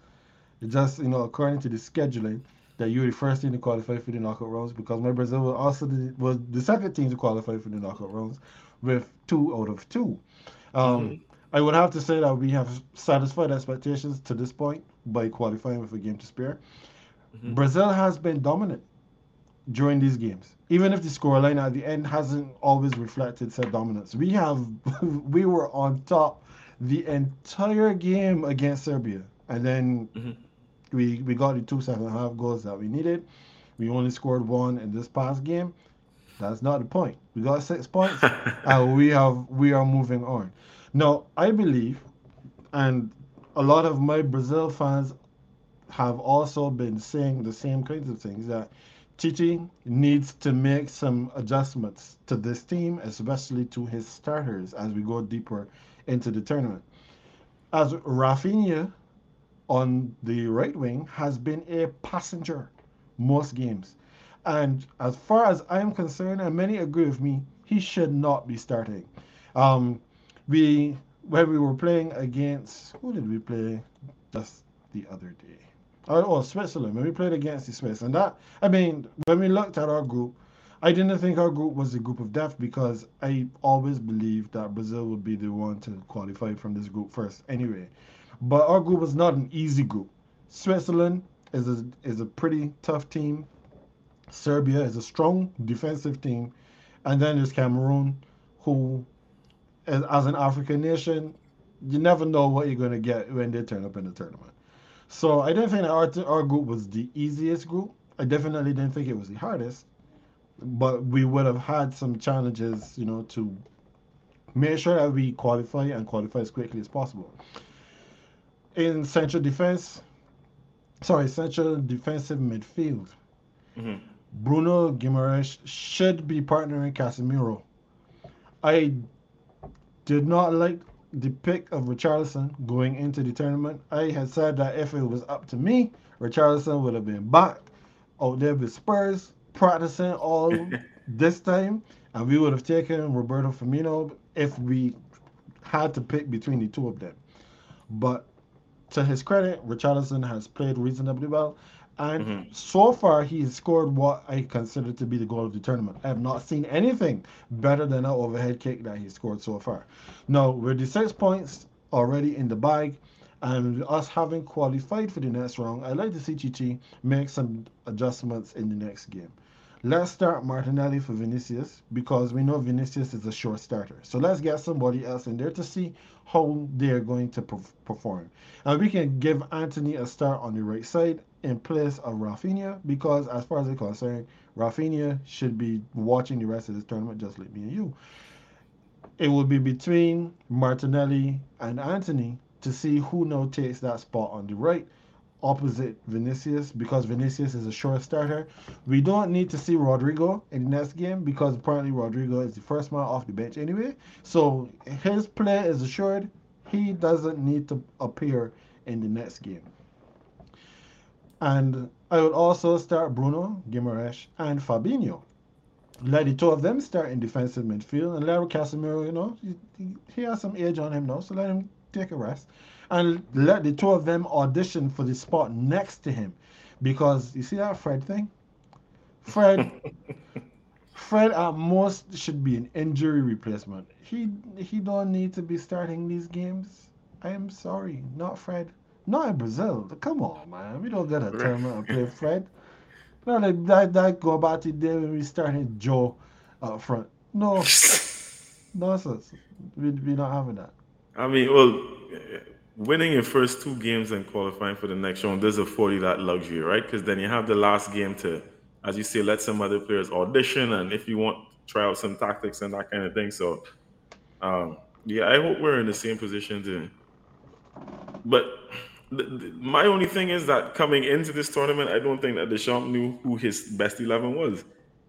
It just, you know, according to the scheduling, that you were the first team to qualify for the knockout rounds because my Brazil was also the, was the second team to qualify for the knockout rounds with two out of two. Um, mm-hmm. I would have to say that we have satisfied expectations to this point by qualifying with a game to spare. Mm-hmm. Brazil has been dominant during these games, even if the scoreline at the end hasn't always reflected said dominance. We have we were on top the entire game against Serbia, and then mm-hmm. we we got the two second half goals that we needed. We only scored one in this past game. That's not the point. We got six points, and we have we are moving on. Now I believe, and a lot of my Brazil fans have also been saying the same kinds of things that Tite needs to make some adjustments to this team, especially to his starters as we go deeper into the tournament. As Rafinha on the right wing has been a passenger most games. And as far as I'm concerned, and many agree with me, he should not be starting. Um, we when we were playing against who did we play just the other day? Or, oh, or Switzerland when we played against the Swiss. And that, I mean, when we looked at our group, I didn't think our group was a group of death because I always believed that Brazil would be the one to qualify from this group first anyway. But our group was not an easy group. Switzerland is a, is a pretty tough team. Serbia is a strong defensive team. And then there's Cameroon, who, as, as an African nation, you never know what you're going to get when they turn up in the tournament. So I didn't think that our, our group was the easiest group. I definitely didn't think it was the hardest, but we would have had some challenges, you know, to make sure that we qualify and qualify as quickly as possible. In central defense, sorry, central defensive midfield, mm-hmm. Bruno Guimaraes should be partnering Casemiro. I did not like the pick of Richarlison going into the tournament, I had said that if it was up to me, Richarlison would have been back out there with Spurs practicing all this time, and we would have taken Roberto Firmino if we had to pick between the two of them. But to his credit, Richarlison has played reasonably well, and mm-hmm. so far, he's scored what I consider to be the goal of the tournament. I have not seen anything better than that overhead kick that he scored so far. Now, with the six points already in the bag, and us having qualified for the next round, I'd like to see Tite make some adjustments in the next game. Let's start Martinelli for Vinicius because we know Vinicius is a short starter. So let's get somebody else in there to see how they're going to perform. And we can give Antony a start on the right side in place of Rafinha because, as far as I'm concerned, Rafinha should be watching the rest of this tournament just like me and you. It will be between Martinelli and Antony to see who now takes that spot on the right opposite Vinicius because Vinicius is a short starter. We don't need to see Rodrygo in the next game because apparently Rodrygo is the first man off the bench anyway. So his play is assured. He doesn't need to appear in the next game. And I would also start Bruno, Guimaraes, and Fabinho. Let the two of them start in defensive midfield and Larry Casemiro, you know, he, he has some age on him now, so let him take a rest and let the two of them audition for the spot next to him. Because you see that Fred thing? Fred Fred at most should be an injury replacement. He he don't need to be starting these games. I am sorry, not Fred. Not in Brazil. Come on, man. We don't get a tournament and play Fred. No, like that that go back to the day when we started Jo up front. No nonsense. We we not having that. I mean, well, winning your first two games and qualifying for the next round does afford you that luxury, right? Because then you have the last game to as you say, let some other players audition, and if you want, try out some tactics and that kind of thing. So, um, yeah, I hope we're in the same position to. But the, the, my only thing is that coming into this tournament, I don't think that Deschamps knew who his best eleven was,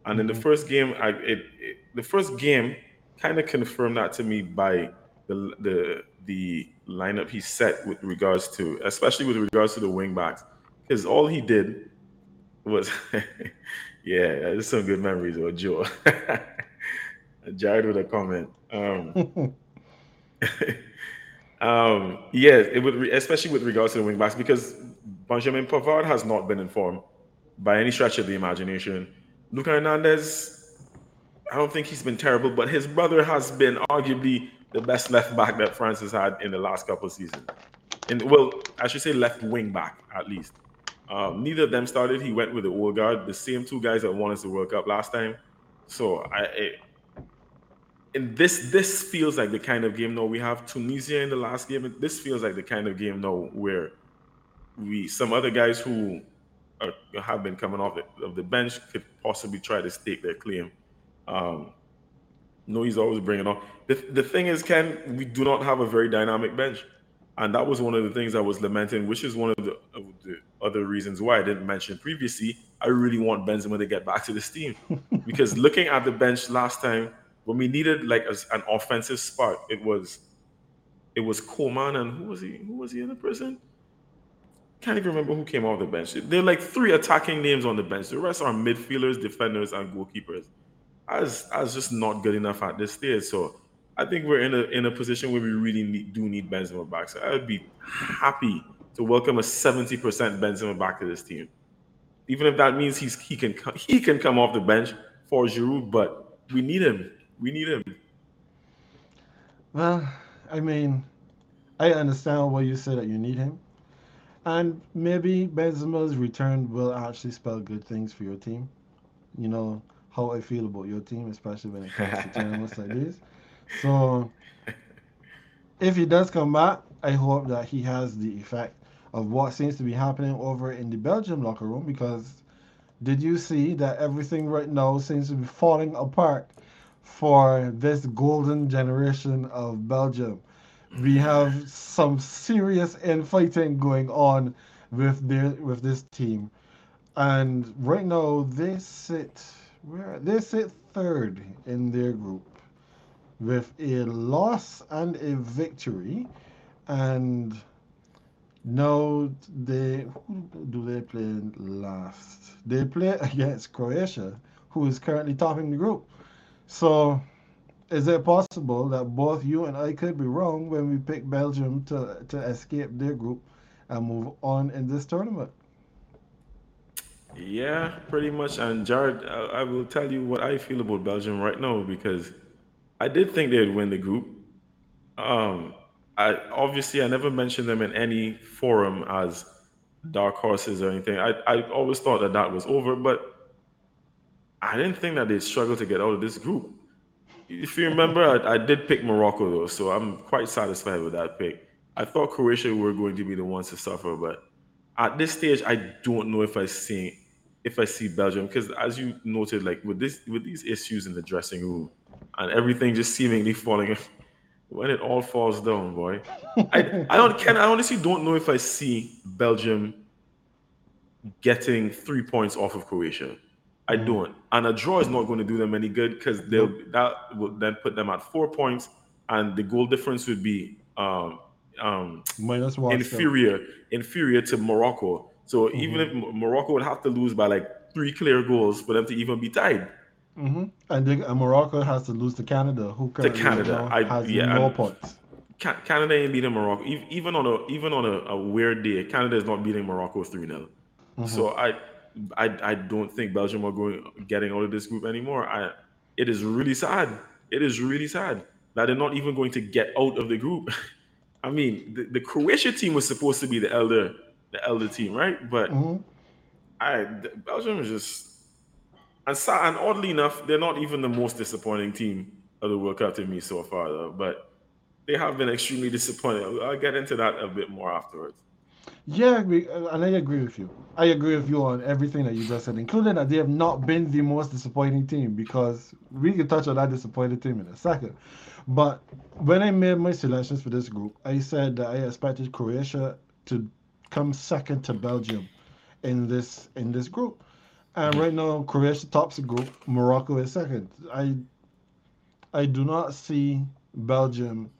and in the mm-hmm. first game, I it, it the first game kind of confirmed that to me by the the the lineup he set with regards to, especially with regards to the wing backs, because all he did was, yeah, there's some good memories of Jo. Jared with a comment. Um, um, yeah, it would, re- especially with regards to the wing backs, because Benjamin Pavard has not been informed by any stretch of the imagination. Lucas Hernandez, I don't think he's been terrible, but his brother has been arguably the best left back that France has had in the last couple of seasons. And well, I should say left wing back at least. Um, neither of them started. He went with the old guard, the same two guys that won us the World Cup last time. So I, it, and this this feels like the kind of game now we have Tunisia in the last game. This feels like the kind of game now where we some other guys who are, have been coming off the, of the bench could possibly try to stake their claim. Um, no, he's always bringing on. The, the thing is, Ken, we do not have a very dynamic bench. And that was one of the things I was lamenting, which is one of the, of the, other reasons why I didn't mention previously. I really want Benzema to get back to this team because looking at the bench last time, when we needed like a, an offensive spark, it was it was Coman and who was he? Who was he in the person? Can't even remember who came off the bench. There are like three attacking names on the bench. The rest are midfielders, defenders, and goalkeepers. I was just not good enough at this stage. So I think we're in a in a position where we really need, do need Benzema back. So I would be happy to welcome a seventy percent Benzema back to this team, even if that means he's he can he can come off the bench for Giroud, but we need him. We need him. Well, I mean, I understand why you say that you need him, and maybe Benzema's return will actually spell good things for your team. You know how I feel about your team, especially when it comes to tournaments like this. So if he does come back, I hope that he has the effect of what seems to be happening over in the Belgium locker room because did you see that everything right now seems to be falling apart for this golden generation of Belgium? We have some serious infighting going on with their with this team. And right now they sit they sit third in their group with a loss and a victory. And now they who do they play last? They play against Croatia, who is currently topping the group. So is it possible that both you and I could be wrong when we pick Belgium to, to escape their group and move on in this tournament? Yeah, pretty much. And Jared, I, I will tell you what I feel about Belgium right now because I did think they'd win the group. Um, I obviously I never mentioned them in any forum as dark horses or anything. I, I always thought that that was over, but I didn't think that they'd struggle to get out of this group. If you remember, I, I did pick Morocco though, so I'm quite satisfied with that pick. I thought Croatia were going to be the ones to suffer, but at this stage, I don't know if I see if I see Belgium because, as you noted, like with this with these issues in the dressing room, and everything just seemingly falling. When it all falls down, boy, I I don't can I honestly don't know if I see Belgium getting three points off of Croatia. I mm. don't, and a draw is not going to do them any good because they'll that will then put them at four points, and the goal difference would be um, um, minus one inferior inferior to Morocco. So mm-hmm. even if Morocco would have to lose by like three clear goals for them to even be tied. Mm-hmm. And, they, and Morocco has to lose to Canada, who to Canada I, has yeah, no points. Canada ain't beating Morocco. Even on a even on a, a weird day, Canada is not beating Morocco 3 0. Mm-hmm. So I, I I don't think Belgium are going getting out of this group anymore. I it is really sad. It is really sad that they're not even going to get out of the group. I mean, the, the Croatia team was supposed to be the elder the elder team, right? But mm-hmm. I Belgium is just and, and oddly enough, they're not even the most disappointing team of the World Cup to me so far, though. But they have been extremely disappointing. I'll get into that a bit more afterwards. Yeah, and I agree with you. I agree with you on everything that you just said, including that they have not been the most disappointing team because we can touch on that disappointing team in a second. But when I made my selections for this group, I said that I expected Croatia to come second to Belgium in this in this group. And right now, Croatia tops the group. Morocco is second. I I do not see Belgium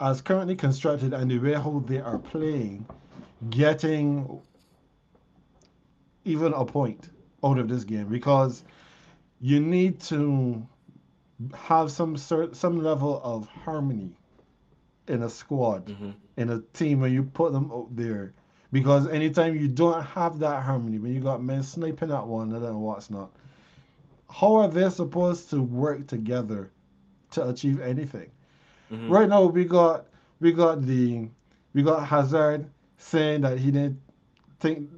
as currently constructed and the way how they are playing getting even a point out of this game because you need to have some sort some level of harmony in a squad hmm in a team when you put them out there because anytime you don't have that harmony when you got men sniping at one another and what's not how are they supposed to work together to achieve anything hmm right now we got we got the we got Hazard saying that he didn't think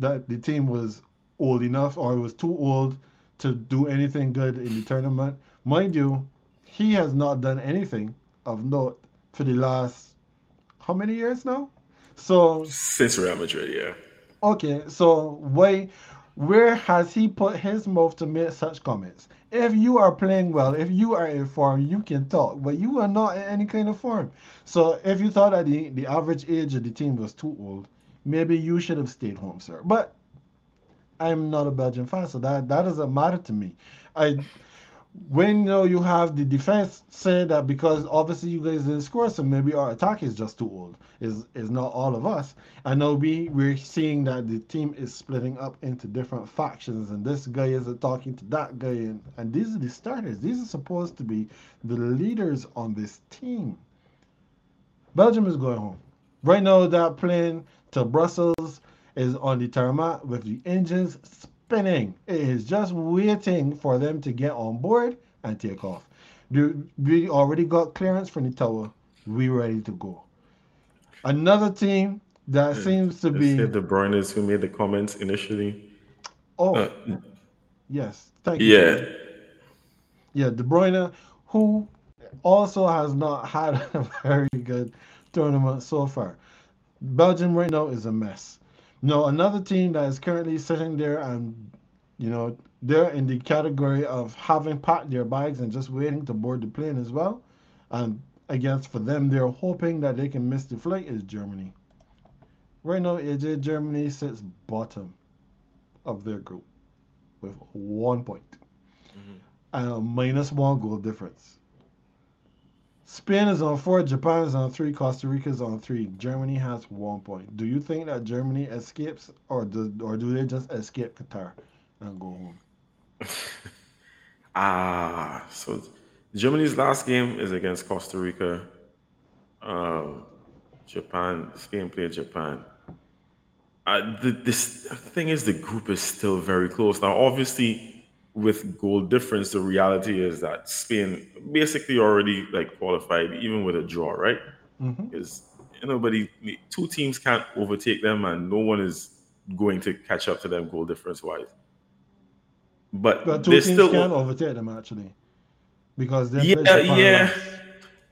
that the team was old enough or was too old to do anything good in the tournament. Mind you, he has not done anything of note for the last how many years now? So Since Real Madrid, yeah. Okay, so why, where has he put his mouth to make such comments? If you are playing well, if you are in form, you can talk, but you are not in any kind of form. So if you thought that the, the average age of the team was too old, maybe you should have stayed home, sir. But I'm not a Belgian fan, so that that doesn't matter to me. I when you know you have the defense say that because obviously you guys didn't score, so maybe our attack is just too old. Is is not all of us. I know we we're seeing that the team is splitting up into different factions, and this guy isn't talking to that guy, and and these are the starters. These are supposed to be the leaders on this team. Belgium is going home. Right now, that plane to Brussels is on the tarmac with the engines spinning. It is just waiting for them to get on board and take off. We already got clearance from the tower. We ready to go. Another team that seems to be De Bruyne's who made the comments initially. oh Uh, yes, thank you yeah. Yeah, De Bruyne, who also has not had a very good tournament so far. Belgium right now is a mess. No, another team that is currently sitting there and you know they're in the category of having packed their bags and just waiting to board the plane as well. And I guess for them, they're hoping that they can miss the flight is Germany. Right now, AJ Germany sits bottom of their group with one point Mhm. and a minus one goal difference. Spain is on four, Japan is on three, Costa Rica is on three. Germany has one point. Do you think that Germany escapes, or do or do they just escape Qatar and go home? Ah, so Germany's last game is against Costa Rica. Um, Japan, Spain played Japan. Uh, the, this thing is, the group is still very close. Now, obviously, with goal difference, the reality is that Spain basically already like qualified, even with a draw, right? hmm Because nobody, two teams can't overtake them, and no one is going to catch up to them goal difference wise. But But two they're teams still can overtake them actually, because they played Yeah, yeah,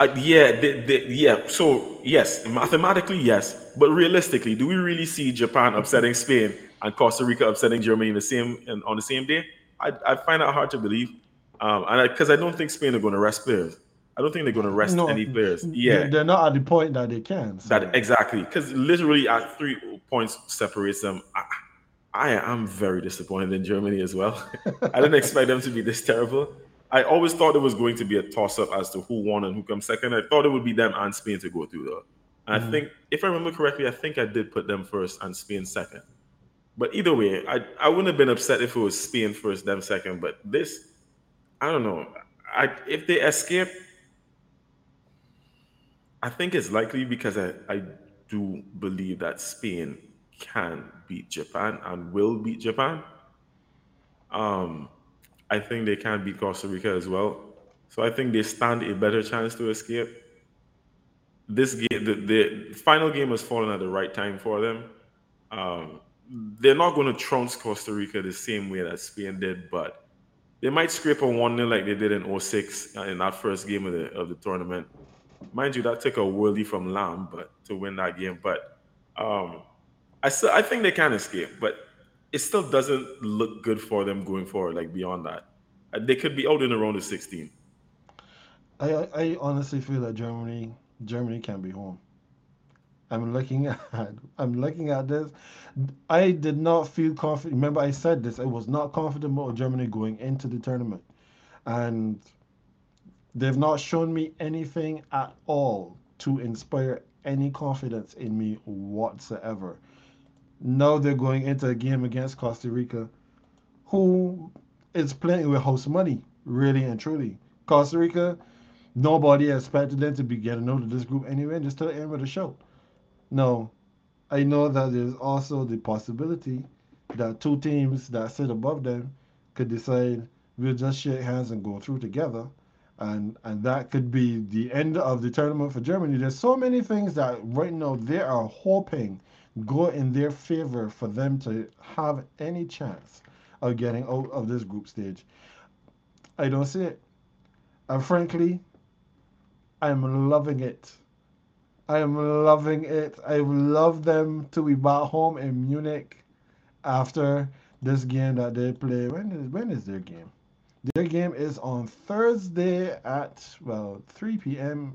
uh, yeah, they, they, yeah. So yes, mathematically yes, but realistically, do we really see Japan upsetting Spain and Costa Rica upsetting Germany in the same in, on the same day? I, I find that hard to believe, um, and because I, don't think Spain are going to rest players. I don't think they're going to rest No, any players. Yeah, they're not at the point that they can. So that exactly because literally at three points separates them. I, I am very disappointed in Germany as well. I didn't expect them to be this terrible. I always thought it was going to be a toss up as to who won and who comes second. I thought it would be them and Spain to go through though. And I Mhm. think, if I remember correctly, I think I did put them first and Spain second. But either way, I, I wouldn't have been upset if it was Spain first, them second. But this, I don't know. I if they escape, I think it's likely because I, I do believe that Spain can beat Japan and will beat Japan. Um, I think they can beat Costa Rica as well. So I think they stand a better chance to escape. This game, the, the final game has fallen at the right time for them. Um, they're not going to trounce Costa Rica the same way that Spain did, but they might scrape a 1 0 like they did in 06 uh, in that first game of the, of the tournament. Mind you, that took a worldie from Lahm but to win that game. But um, I still I think they can escape, but it still doesn't look good for them going forward. Like beyond that, uh, they could be out in the round of 16. I I honestly feel that Germany Germany can be home. I'm looking at I'm looking at this. I did not feel confident. Remember, I said this. I was not confident about Germany going into the tournament, and they've not shown me anything at all to inspire any confidence in me whatsoever. Now they're going into a game against Costa Rica, who is playing with house money, really and truly. Costa Rica, nobody expected them to be getting out of this group anyway, just to the end of the show. No, I know that there's also the possibility that two teams that sit above them could decide we'll just shake hands and go through together. And and that could be the end of the tournament for Germany. There's so many things that right now they are hoping go in their favor for them to have any chance of getting out of this group stage. I don't see it. And frankly, I'm loving it. I'm loving it. I love them to be back home in Munich after this game that they play. When is when is their game? Their game is on Thursday at well 3 p.m.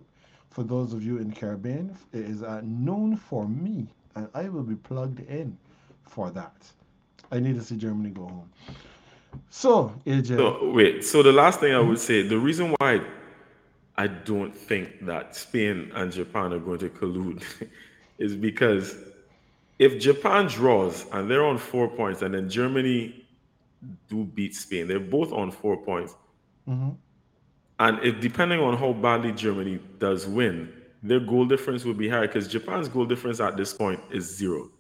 for those of you in the Caribbean. It is at noon for me, and I will be plugged in for that. I need to see Germany go home. So, AJ. So, wait. So the last thing I would say, the reason why I don't think that Spain and Japan are going to collude is because if Japan draws and they're on four points, and then Germany do beat Spain, they're both on four points. Mm-hmm. And if depending on how badly Germany does win, their goal difference will be higher because Japan's goal difference at this point is 0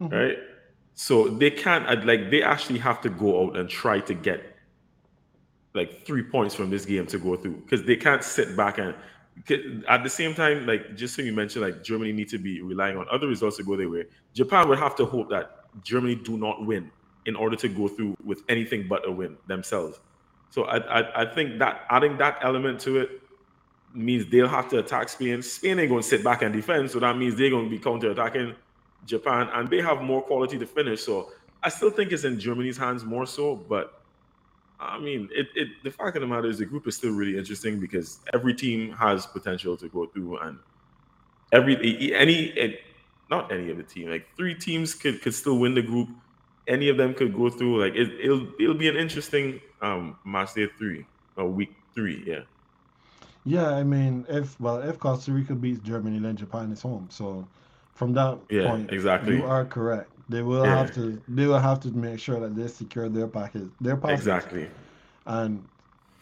mm-hmm. right? So they can't like they actually have to go out and try to get like three points from this game to go through because they can't sit back and at the same time, like just so you mentioned, like Germany need to be relying on other results to go their way. Japan would have to hope that Germany do not win in order to go through with anything but a win themselves. So I, I, I think that adding that element to it means they'll have to attack Spain. Spain ain't going to sit back and defend, so that means they're going to be counter attacking Japan, and they have more quality to finish. So I still think it's in Germany's hands more so, but I mean, it, it the fact of the matter is the group is still really interesting because every team has potential to go through, and every any not any of the team like three teams could could still win the group. Any of them could go through. Like it, it'll it'll be an interesting um match day three or week three. Yeah. Yeah, I mean, if well, if Costa Rica beats Germany, then Japan is home. So, from that yeah, point, exactly, you are correct. They will yeah. have to. They will have to make sure that they secure their package. Their package. Exactly. And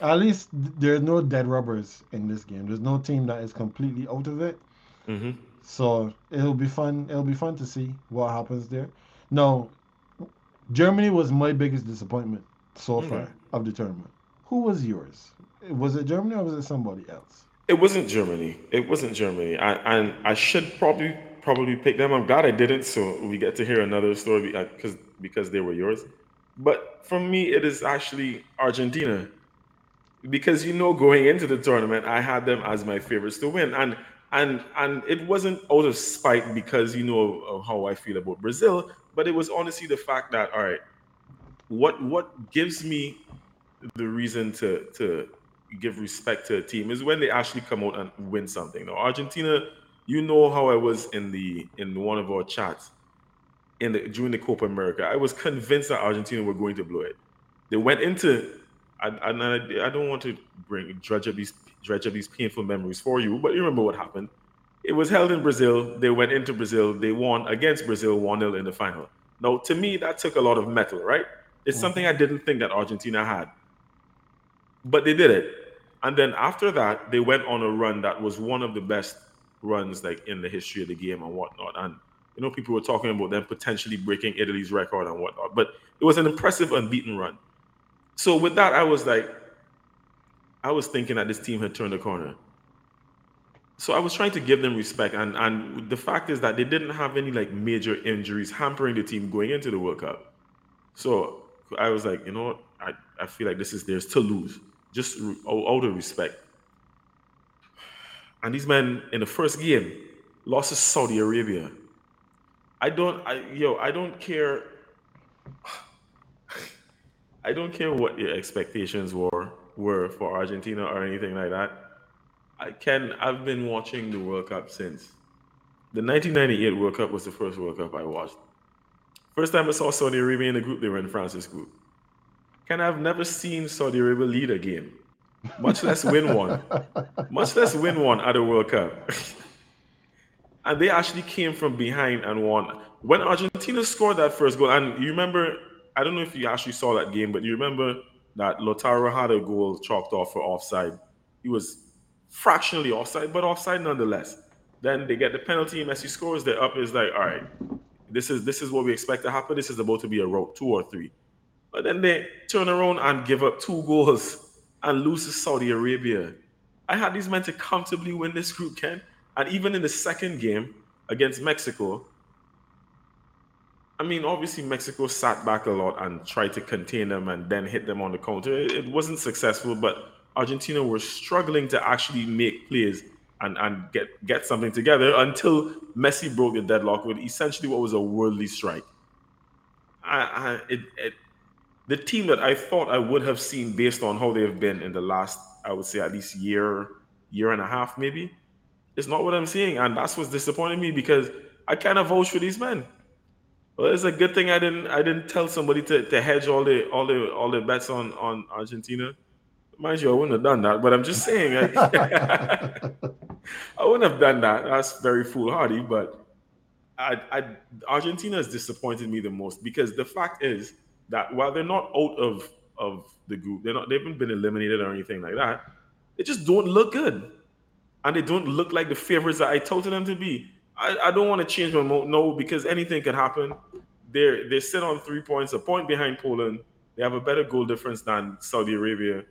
at least there's no dead rubbers in this game. There's no team that is completely out of it. Mm-hmm. So it'll be fun. It'll be fun to see what happens there. No, Germany was my biggest disappointment so mm-hmm. far of the tournament. Who was yours? Was it Germany or was it somebody else? It wasn't Germany. It wasn't Germany. I, and I should probably probably pick them. I'm glad I didn't, so we get to hear another story because uh, because they were yours. But for me, it is actually Argentina because you know going into the tournament, I had them as my favorites to win, and and and it wasn't out of spite because you know how I feel about Brazil, but it was honestly the fact that all right, what what gives me the reason to to give respect to a team is when they actually come out and win something. Now, Argentina you know how I was in the in one of our chats in the during the Copa America. I was convinced that Argentina were going to blow it. They went into I, I, I don't want to bring dredge up these dredge up these painful memories for you, but you remember what happened. It was held in Brazil. They went into Brazil. They won against Brazil 1 0 in the final. Now, to me, that took a lot of metal, right? It's mm-hmm. something I didn't think that Argentina had. But they did it. And then after that, they went on a run that was one of the best runs like in the history of the game and whatnot. And you know, people were talking about them potentially breaking Italy's record and whatnot. But it was an impressive unbeaten run. So with that, I was like, I was thinking that this team had turned the corner. So I was trying to give them respect, and and the fact is that they didn't have any like major injuries hampering the team going into the World Cup. So I was like, you know I, I feel like this is theirs to lose, just out of respect. And these men in the first game lost to Saudi Arabia. I don't. I yo. I don't care. I don't care what your expectations were were for Argentina or anything like that. I can. I've been watching the World Cup since the 1998 World Cup was the first World Cup I watched. First time I saw Saudi Arabia in the group, they were in France's group. Can I've never seen Saudi Arabia lead a game, much less win one, much less win one at a World Cup. and they actually came from behind and won. When Argentina scored that first goal, and you remember, I don't know if you actually saw that game, but you remember that Lautaro had a goal chalked off for offside. He was fractionally offside, but offside nonetheless. Then they get the penalty. Messi scores. They're up. Is like, all right, this is this is what we expect to happen. This is about to be a rope, two or three. But then they turn around and give up two goals and lose to Saudi Arabia. I had these men to comfortably win this group, Ken. And even in the second game against Mexico, I mean, obviously Mexico sat back a lot and tried to contain them and then hit them on the counter. It wasn't successful, but Argentina were struggling to actually make plays and, and get, get something together until Messi broke the deadlock with essentially what was a worldly strike. I, I, it, it, the team that I thought I would have seen based on how they've been in the last, I would say at least year, year and a half, maybe, is not what I'm seeing. And that's what's disappointing me because I kind of vouch for these men. Well, it's a good thing I didn't I didn't tell somebody to, to hedge all the all the all the bets on on Argentina. Mind you, I wouldn't have done that, but I'm just saying I, I wouldn't have done that. That's very foolhardy, but I, I Argentina has disappointed me the most because the fact is that while they're not out of of the group, they're not they haven't been eliminated or anything like that. They just don't look good, and they don't look like the favorites that I told them to be. I, I don't want to change my mode, no, because anything can happen. They're they sit on three points, a point behind Poland. They have a better goal difference than Saudi Arabia.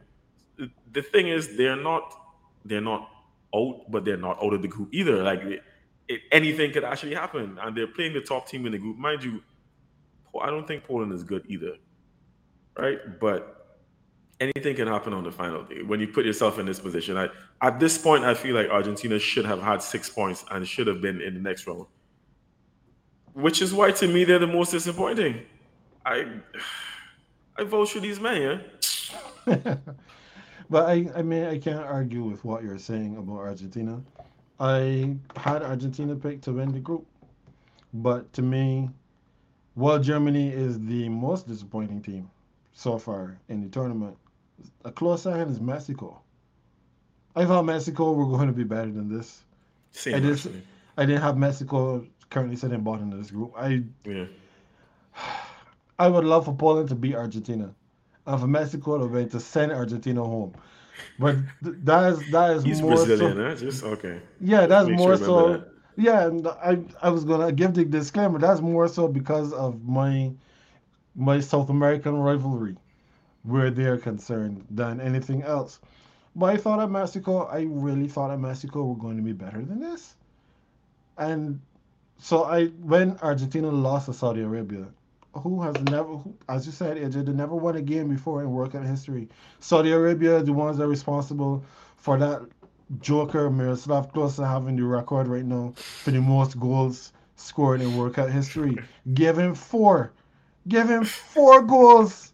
The thing is, they're not they're not out, but they're not out of the group either. Like it, anything could actually happen, and they're playing the top team in the group, mind you. I don't think Poland is good either, right? But anything can happen on the final day when you put yourself in this position. I, at this point, I feel like Argentina should have had six points and should have been in the next round, which is why to me they're the most disappointing. I I vote for these men, yeah. But I, I mean, I can't argue with what you're saying about Argentina. I had Argentina picked to win the group, but to me, while Germany is the most disappointing team so far in the tournament, a close second is Mexico. I thought Mexico were going to be better than this. Same, I, actually. I didn't have Mexico currently sitting bottom of this group. I Yeah. I would love for Poland to beat Argentina, and for Mexico to to send Argentina home. But th- that is that is He's more Brazilian, so. huh? Just okay. Yeah, that's Make more sure so. Yeah, and I I was gonna give the disclaimer. That's more so because of my my South American rivalry, where they're concerned, than anything else. But I thought at Mexico, I really thought at Mexico were going to be better than this. And so I when Argentina lost to Saudi Arabia, who has never, who, as you said, AJ, they never won a game before in World Cup history. Saudi Arabia, the ones that are responsible for that Joker Miroslav Klose having the record right now for the most goals scored in World Cup history. Give him four. Give him four goals.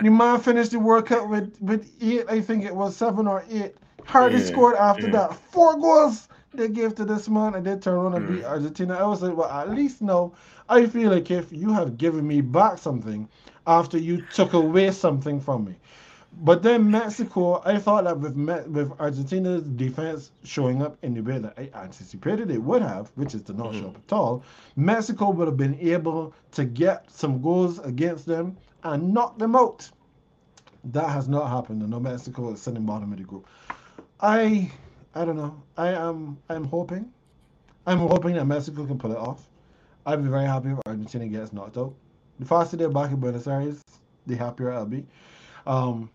The man finished the World Cup with, with eight, I think it was seven or eight. Hardly Yeah, scored after yeah. that. Four goals they gave to this man and they turn around and beat hmm. Argentina. I was like, well, at least now I feel like if you have given me back something after you took away something from me. But then Mexico, I thought that with with Argentina's defense showing up in the way that I anticipated it would have, which is to not show up at all, Mexico would have been able to get some goals against them and knock them out. That has not happened, and now Mexico is sitting bottom of the group. I I don't know. I am I'm hoping. I'm hoping that Mexico can pull it off. I'd be very happy if Argentina gets knocked out. The faster they're back in Buenos Aires, the happier I'll be. Um,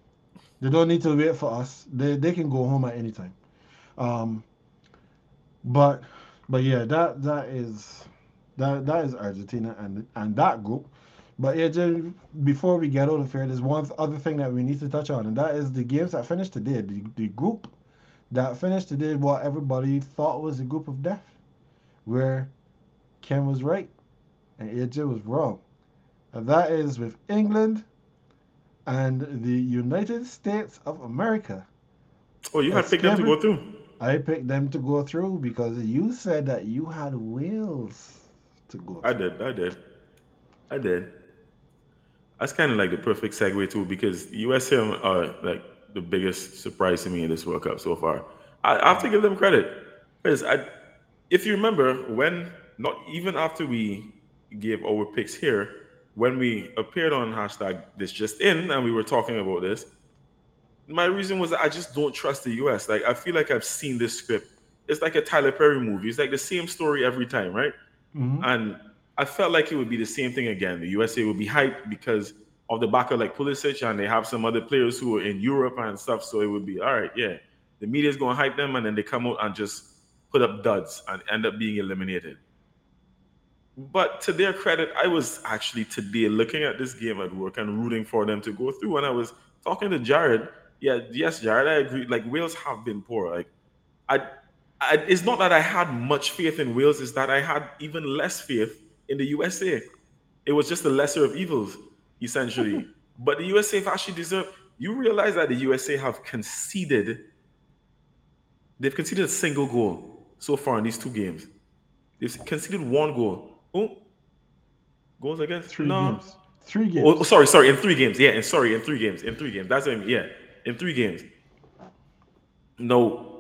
they don't need to wait for us. They they can go home at any time. Um, but but yeah, that that is that that is Argentina and and that group. But yeah, before we get out of here, there's one other thing that we need to touch on, and that is the games that finished today. The, the group that finished today, what everybody thought was a group of death, where Ken was right. and AJ was wrong. And that is with England and the United States of America. Oh, you had picked them to go through. I picked them to go through because you said that you had Wales to go. Through. I did. I did. I did. That's kind of like the perfect segue too, because USA are like the biggest surprise to me in this World Cup so far. I, I have to give them credit because I, if you remember, when not even after we gave our picks here, when we appeared on hashtag this just in and we were talking about this, my reason was that I just don't trust the US. Like I feel like I've seen this script. It's like a Tyler Perry movie. It's like the same story every time, right? Mm-hmm. And I felt like it would be the same thing again. The USA would be hyped because of the back of like Pulisic, and they have some other players who are in Europe and stuff. So it would be all right, yeah. The media is gonna hype them, and then they come out and just put up duds and end up being eliminated. But to their credit, I was actually today looking at this game at work and rooting for them to go through. And I was talking to Jared. Yeah, yes, Jared, I agree. Like Wales have been poor. Like I, I it's not that I had much faith in Wales, it's that I had even less faith in the USA. It was just the lesser of evils, essentially. but the USA have actually deserved. You realize that the USA have conceded. They've conceded a single goal so far in these two games. They've conceded one goal. Oh, goals against three no. games. Three oh, games. Oh, sorry, sorry, in three games. Yeah, and sorry, in three games. In three games. That's what I mean. Yeah, in three games. No,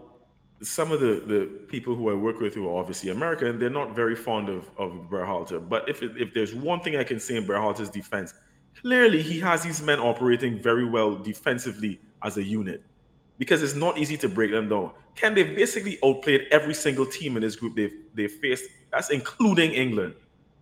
some of the, the people who I work with who are obviously American, they're not very fond of, of Berhalter. But if, if there's one thing I can say in Berhalter's defense, clearly he has these men operating very well defensively as a unit because it's not easy to break them down. Ken, they've basically outplayed every single team in this group they've, they've faced. That's including England.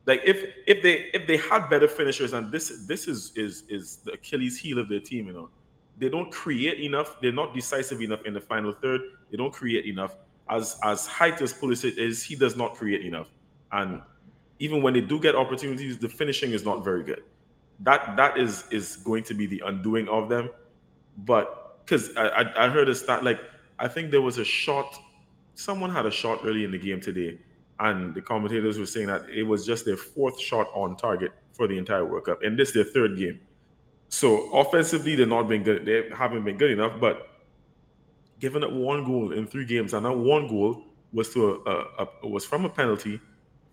Like if if they if they had better finishers, and this this is is is the Achilles heel of their team, you know, they don't create enough. They're not decisive enough in the final third. They don't create enough. As as height as Pulisic is, he does not create enough. And even when they do get opportunities, the finishing is not very good. That that is is going to be the undoing of them. But because I, I I heard a stat like I think there was a shot. Someone had a shot early in the game today, and the commentators were saying that it was just their fourth shot on target for the entire World Cup, and this is their third game. So offensively, they're not been good. They haven't been good enough. But giving up one goal in three games, and that one goal was to a, a, a was from a penalty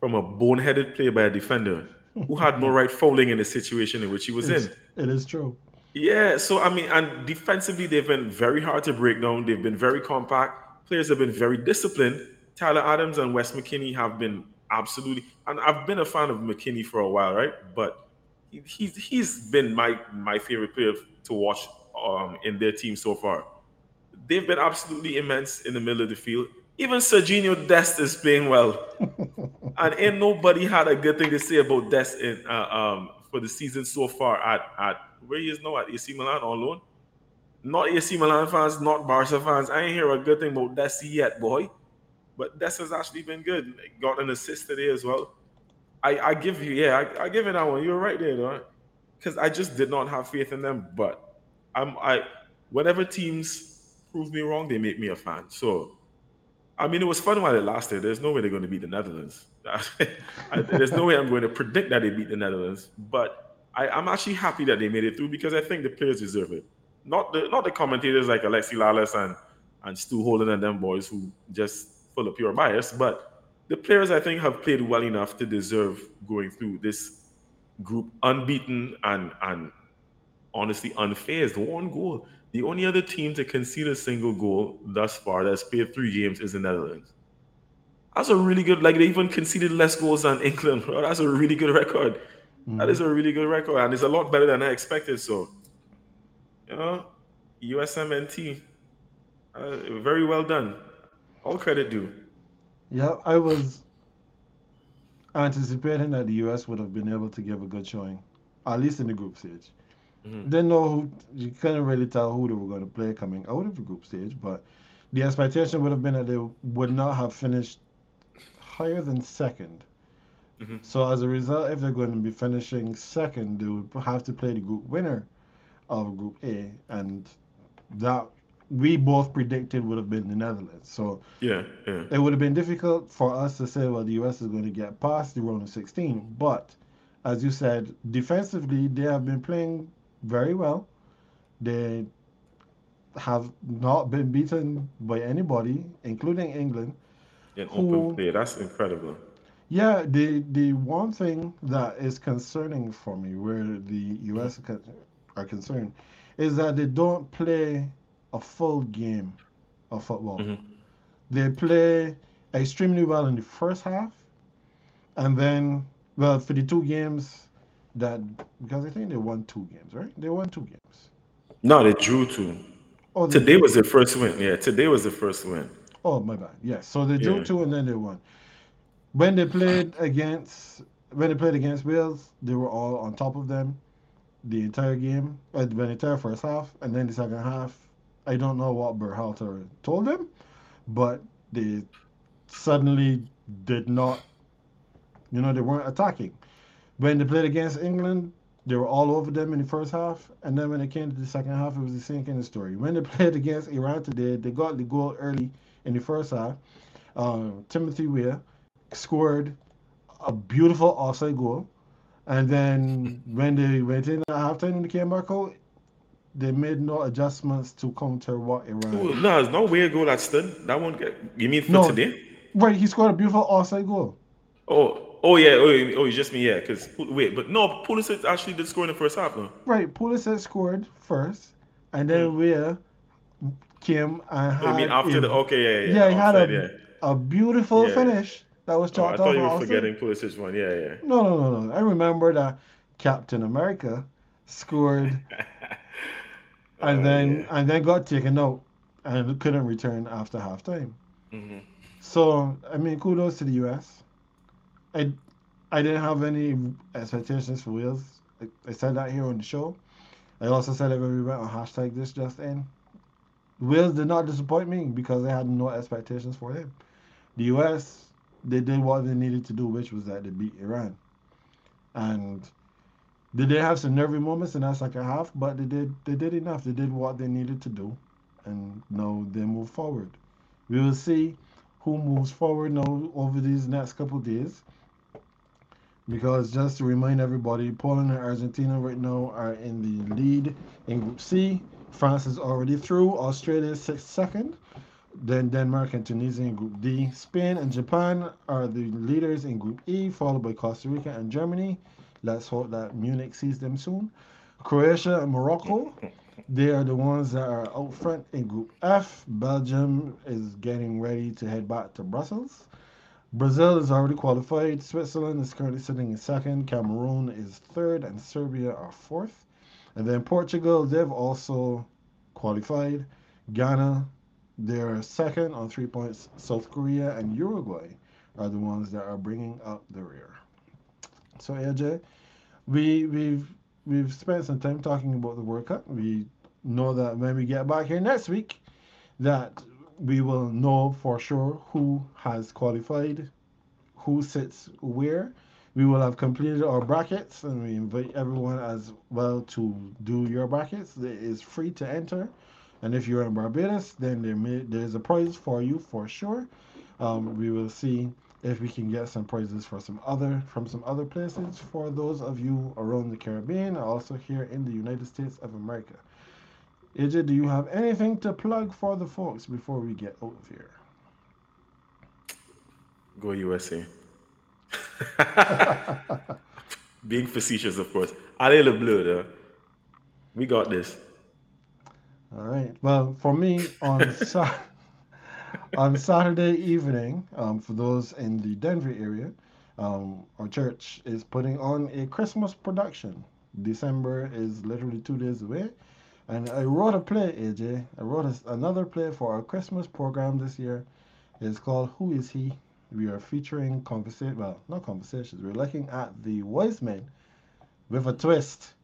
from a boneheaded play by a defender who had no right fouling in the situation in which he was it's, in. It is true. Yeah. So I mean, and defensively, they've been very hard to break down. They've been very compact. Players have been very disciplined. Tyler Adams and Wes McKennie have been absolutely, and I've been a fan of McKennie for a while, right? But he's he's been my my favorite player to watch um, in their team so far. They've been absolutely immense in the middle of the field. Even Sergiño Dest is playing well, and ain't nobody had a good thing to say about Dest in, uh, um, for the season so far at at where he is now at AC Milan on loan. Not AC Milan fans, not Barca fans. I ain't hear a good thing about Dest yet, boy. But Dest has actually been good. Got an assist today as well. I, I give you, yeah, I, I give it that one. You're right there, though, because I just did not have faith in them. But I'm, I, whenever teams prove me wrong, they make me a fan. So, I mean, it was fun while it lasted. There's no way they're going to beat the Netherlands. There's no way I'm going to predict that they beat the Netherlands. But I, I'm actually happy that they made it through because I think the players deserve it. Not the not the commentators like Alexi Lalas and and Stu Holden and them boys who just full of pure bias, but the players I think have played well enough to deserve going through this group unbeaten and and honestly unfazed. One goal. The only other team to concede a single goal thus far that's played three games is the Netherlands. That's a really good. Like they even conceded less goals than England. Bro. That's a really good record. Mm-hmm. That is a really good record, and it's a lot better than I expected. So, you know, USMNT, uh, very well done. All credit due. Yeah, I was anticipating that the US would have been able to give a good showing, at least in the group stage. Mm-hmm. Didn't know who, you couldn't really tell who they were going to play coming out of the group stage, but the expectation would have been that they would not have finished higher than 2nd mm-hmm. So as a result, if they're going to be finishing second, they would have to play the group winner of Group A, and that we both predicted would have been the Netherlands. So Yeah, yeah. it would have been difficult for us to say, well, the US is going to get past the round of 16. But as you said, defensively, they have been playing very well. They have not been beaten by anybody, including England. In Who- open play, that's incredible. Yeah, the the one thing that is concerning for me, where the US mm. con- are concerned, is that they don't play a full game of football. Mhm. They play extremely well in the first half, and then, well, for the two games that because I think they won two games, right? They won two games. No, they drew two. Oh, they, Today was the first win. Yeah, today was the first win. oh, my bad. Yes, so they drew Yeah. two and then they won. When they played against when they played against Wales, they were all on top of them the entire game, uh, the entire first half, and then the second half. I don't know what Berhalter told them, but they suddenly did not. You know, they weren't attacking. When they played against England, they were all over them in the first half, and then when it came to the second half, it was the same kind of story. When they played against Iran today, they got the goal early in the first half. Um, Timothy Weah scored a beautiful offside goal, and then when they went in at halftime and came back out, they made no adjustments to counter what Iran. Ooh, no, there's no weird goal that stood. That one get you mean for No. today? Right, he scored a beautiful offside goal. Oh, oh yeah, oh, oh, you just mean yeah, because wait, but no, Pulisic actually did score in the first half, though. Right, Pulisic scored first, and then mm. Weah came and had. I mean after a, the okay, yeah, yeah, yeah, he had a, yeah. a beautiful Yeah. finish that was Oh, I chalked thought you were forgetting Pulisic one. Yeah, yeah. No, no, no, no. I remember that Captain America scored and Oh, then yeah. and then got taken out and couldn't return after halftime. Mhm. So I mean, kudos to the US. I I didn't have any expectations for Wales. I, I said that here on the show. I also said it when we went on hashtag this just in. Wales did not disappoint me because I had no expectations for them. The US they did what they needed to do, which was that they beat Iran. And they have some nervy moments and that's like second half, but they did they did enough. They did what they needed to do, and now they move forward. We will see who moves forward now over these next couple days. Because just to remind everybody, Poland and Argentina right now are in the lead in Group C. France is already through. Australia is second. Then Denmark and Tunisia in Group D. Spain and Japan are the leaders in Group E, followed by Costa Rica and Germany. Let's hope that Munich sees them soon. Croatia and Morocco, they are the ones that are out front in Group F. Belgium is getting ready to head back to Brussels. Brazil is already qualified. Switzerland is currently sitting in second. Cameroon is third, and Serbia are fourth. And then Portugal, they've also qualified. Ghana, they're second on three points. South Korea and Uruguay are the ones that are bringing up the rear. So AJ, we we've we've spent some time talking about the World Cup. We know that when we get back here next week, that we will know for sure who has qualified, who sits where. We will have completed our brackets, and we invite everyone as well to do your brackets. It is free to enter, and if you're in Barbados, then there may, there's a prize for you for sure. Um, we will see if we can get some prizes for some other from some other places for those of you around the Caribbean, also here in the United States of America. AJ, do you have anything to plug for the folks before we get out of here? Go USA. Being facetious, of course. Allez le bleu, though. We got this. All right. Well, for me on Sa- on Saturday evening, um, for those in the Denver area, um, our church is putting on a Christmas production. December is literally two days away, and I wrote a play, AJ. I wrote a, another play for our Christmas program this year. It's called Who Is He? We are featuring conversation. Well, not conversations. We're looking at the wise men with a twist.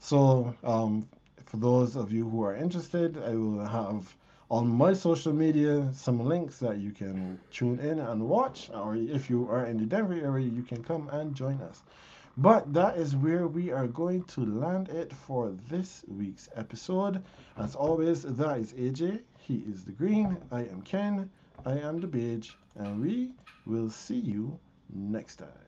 So, um, for those of you who are interested, I will have on my social media some links that you can tune in and watch. Or if you are in the Denver area, you can come and join us. But that is where we are going to land it for this week's episode. As always, that is AJ. He is the green. I am Ken. I am the beige. And we will see you next time.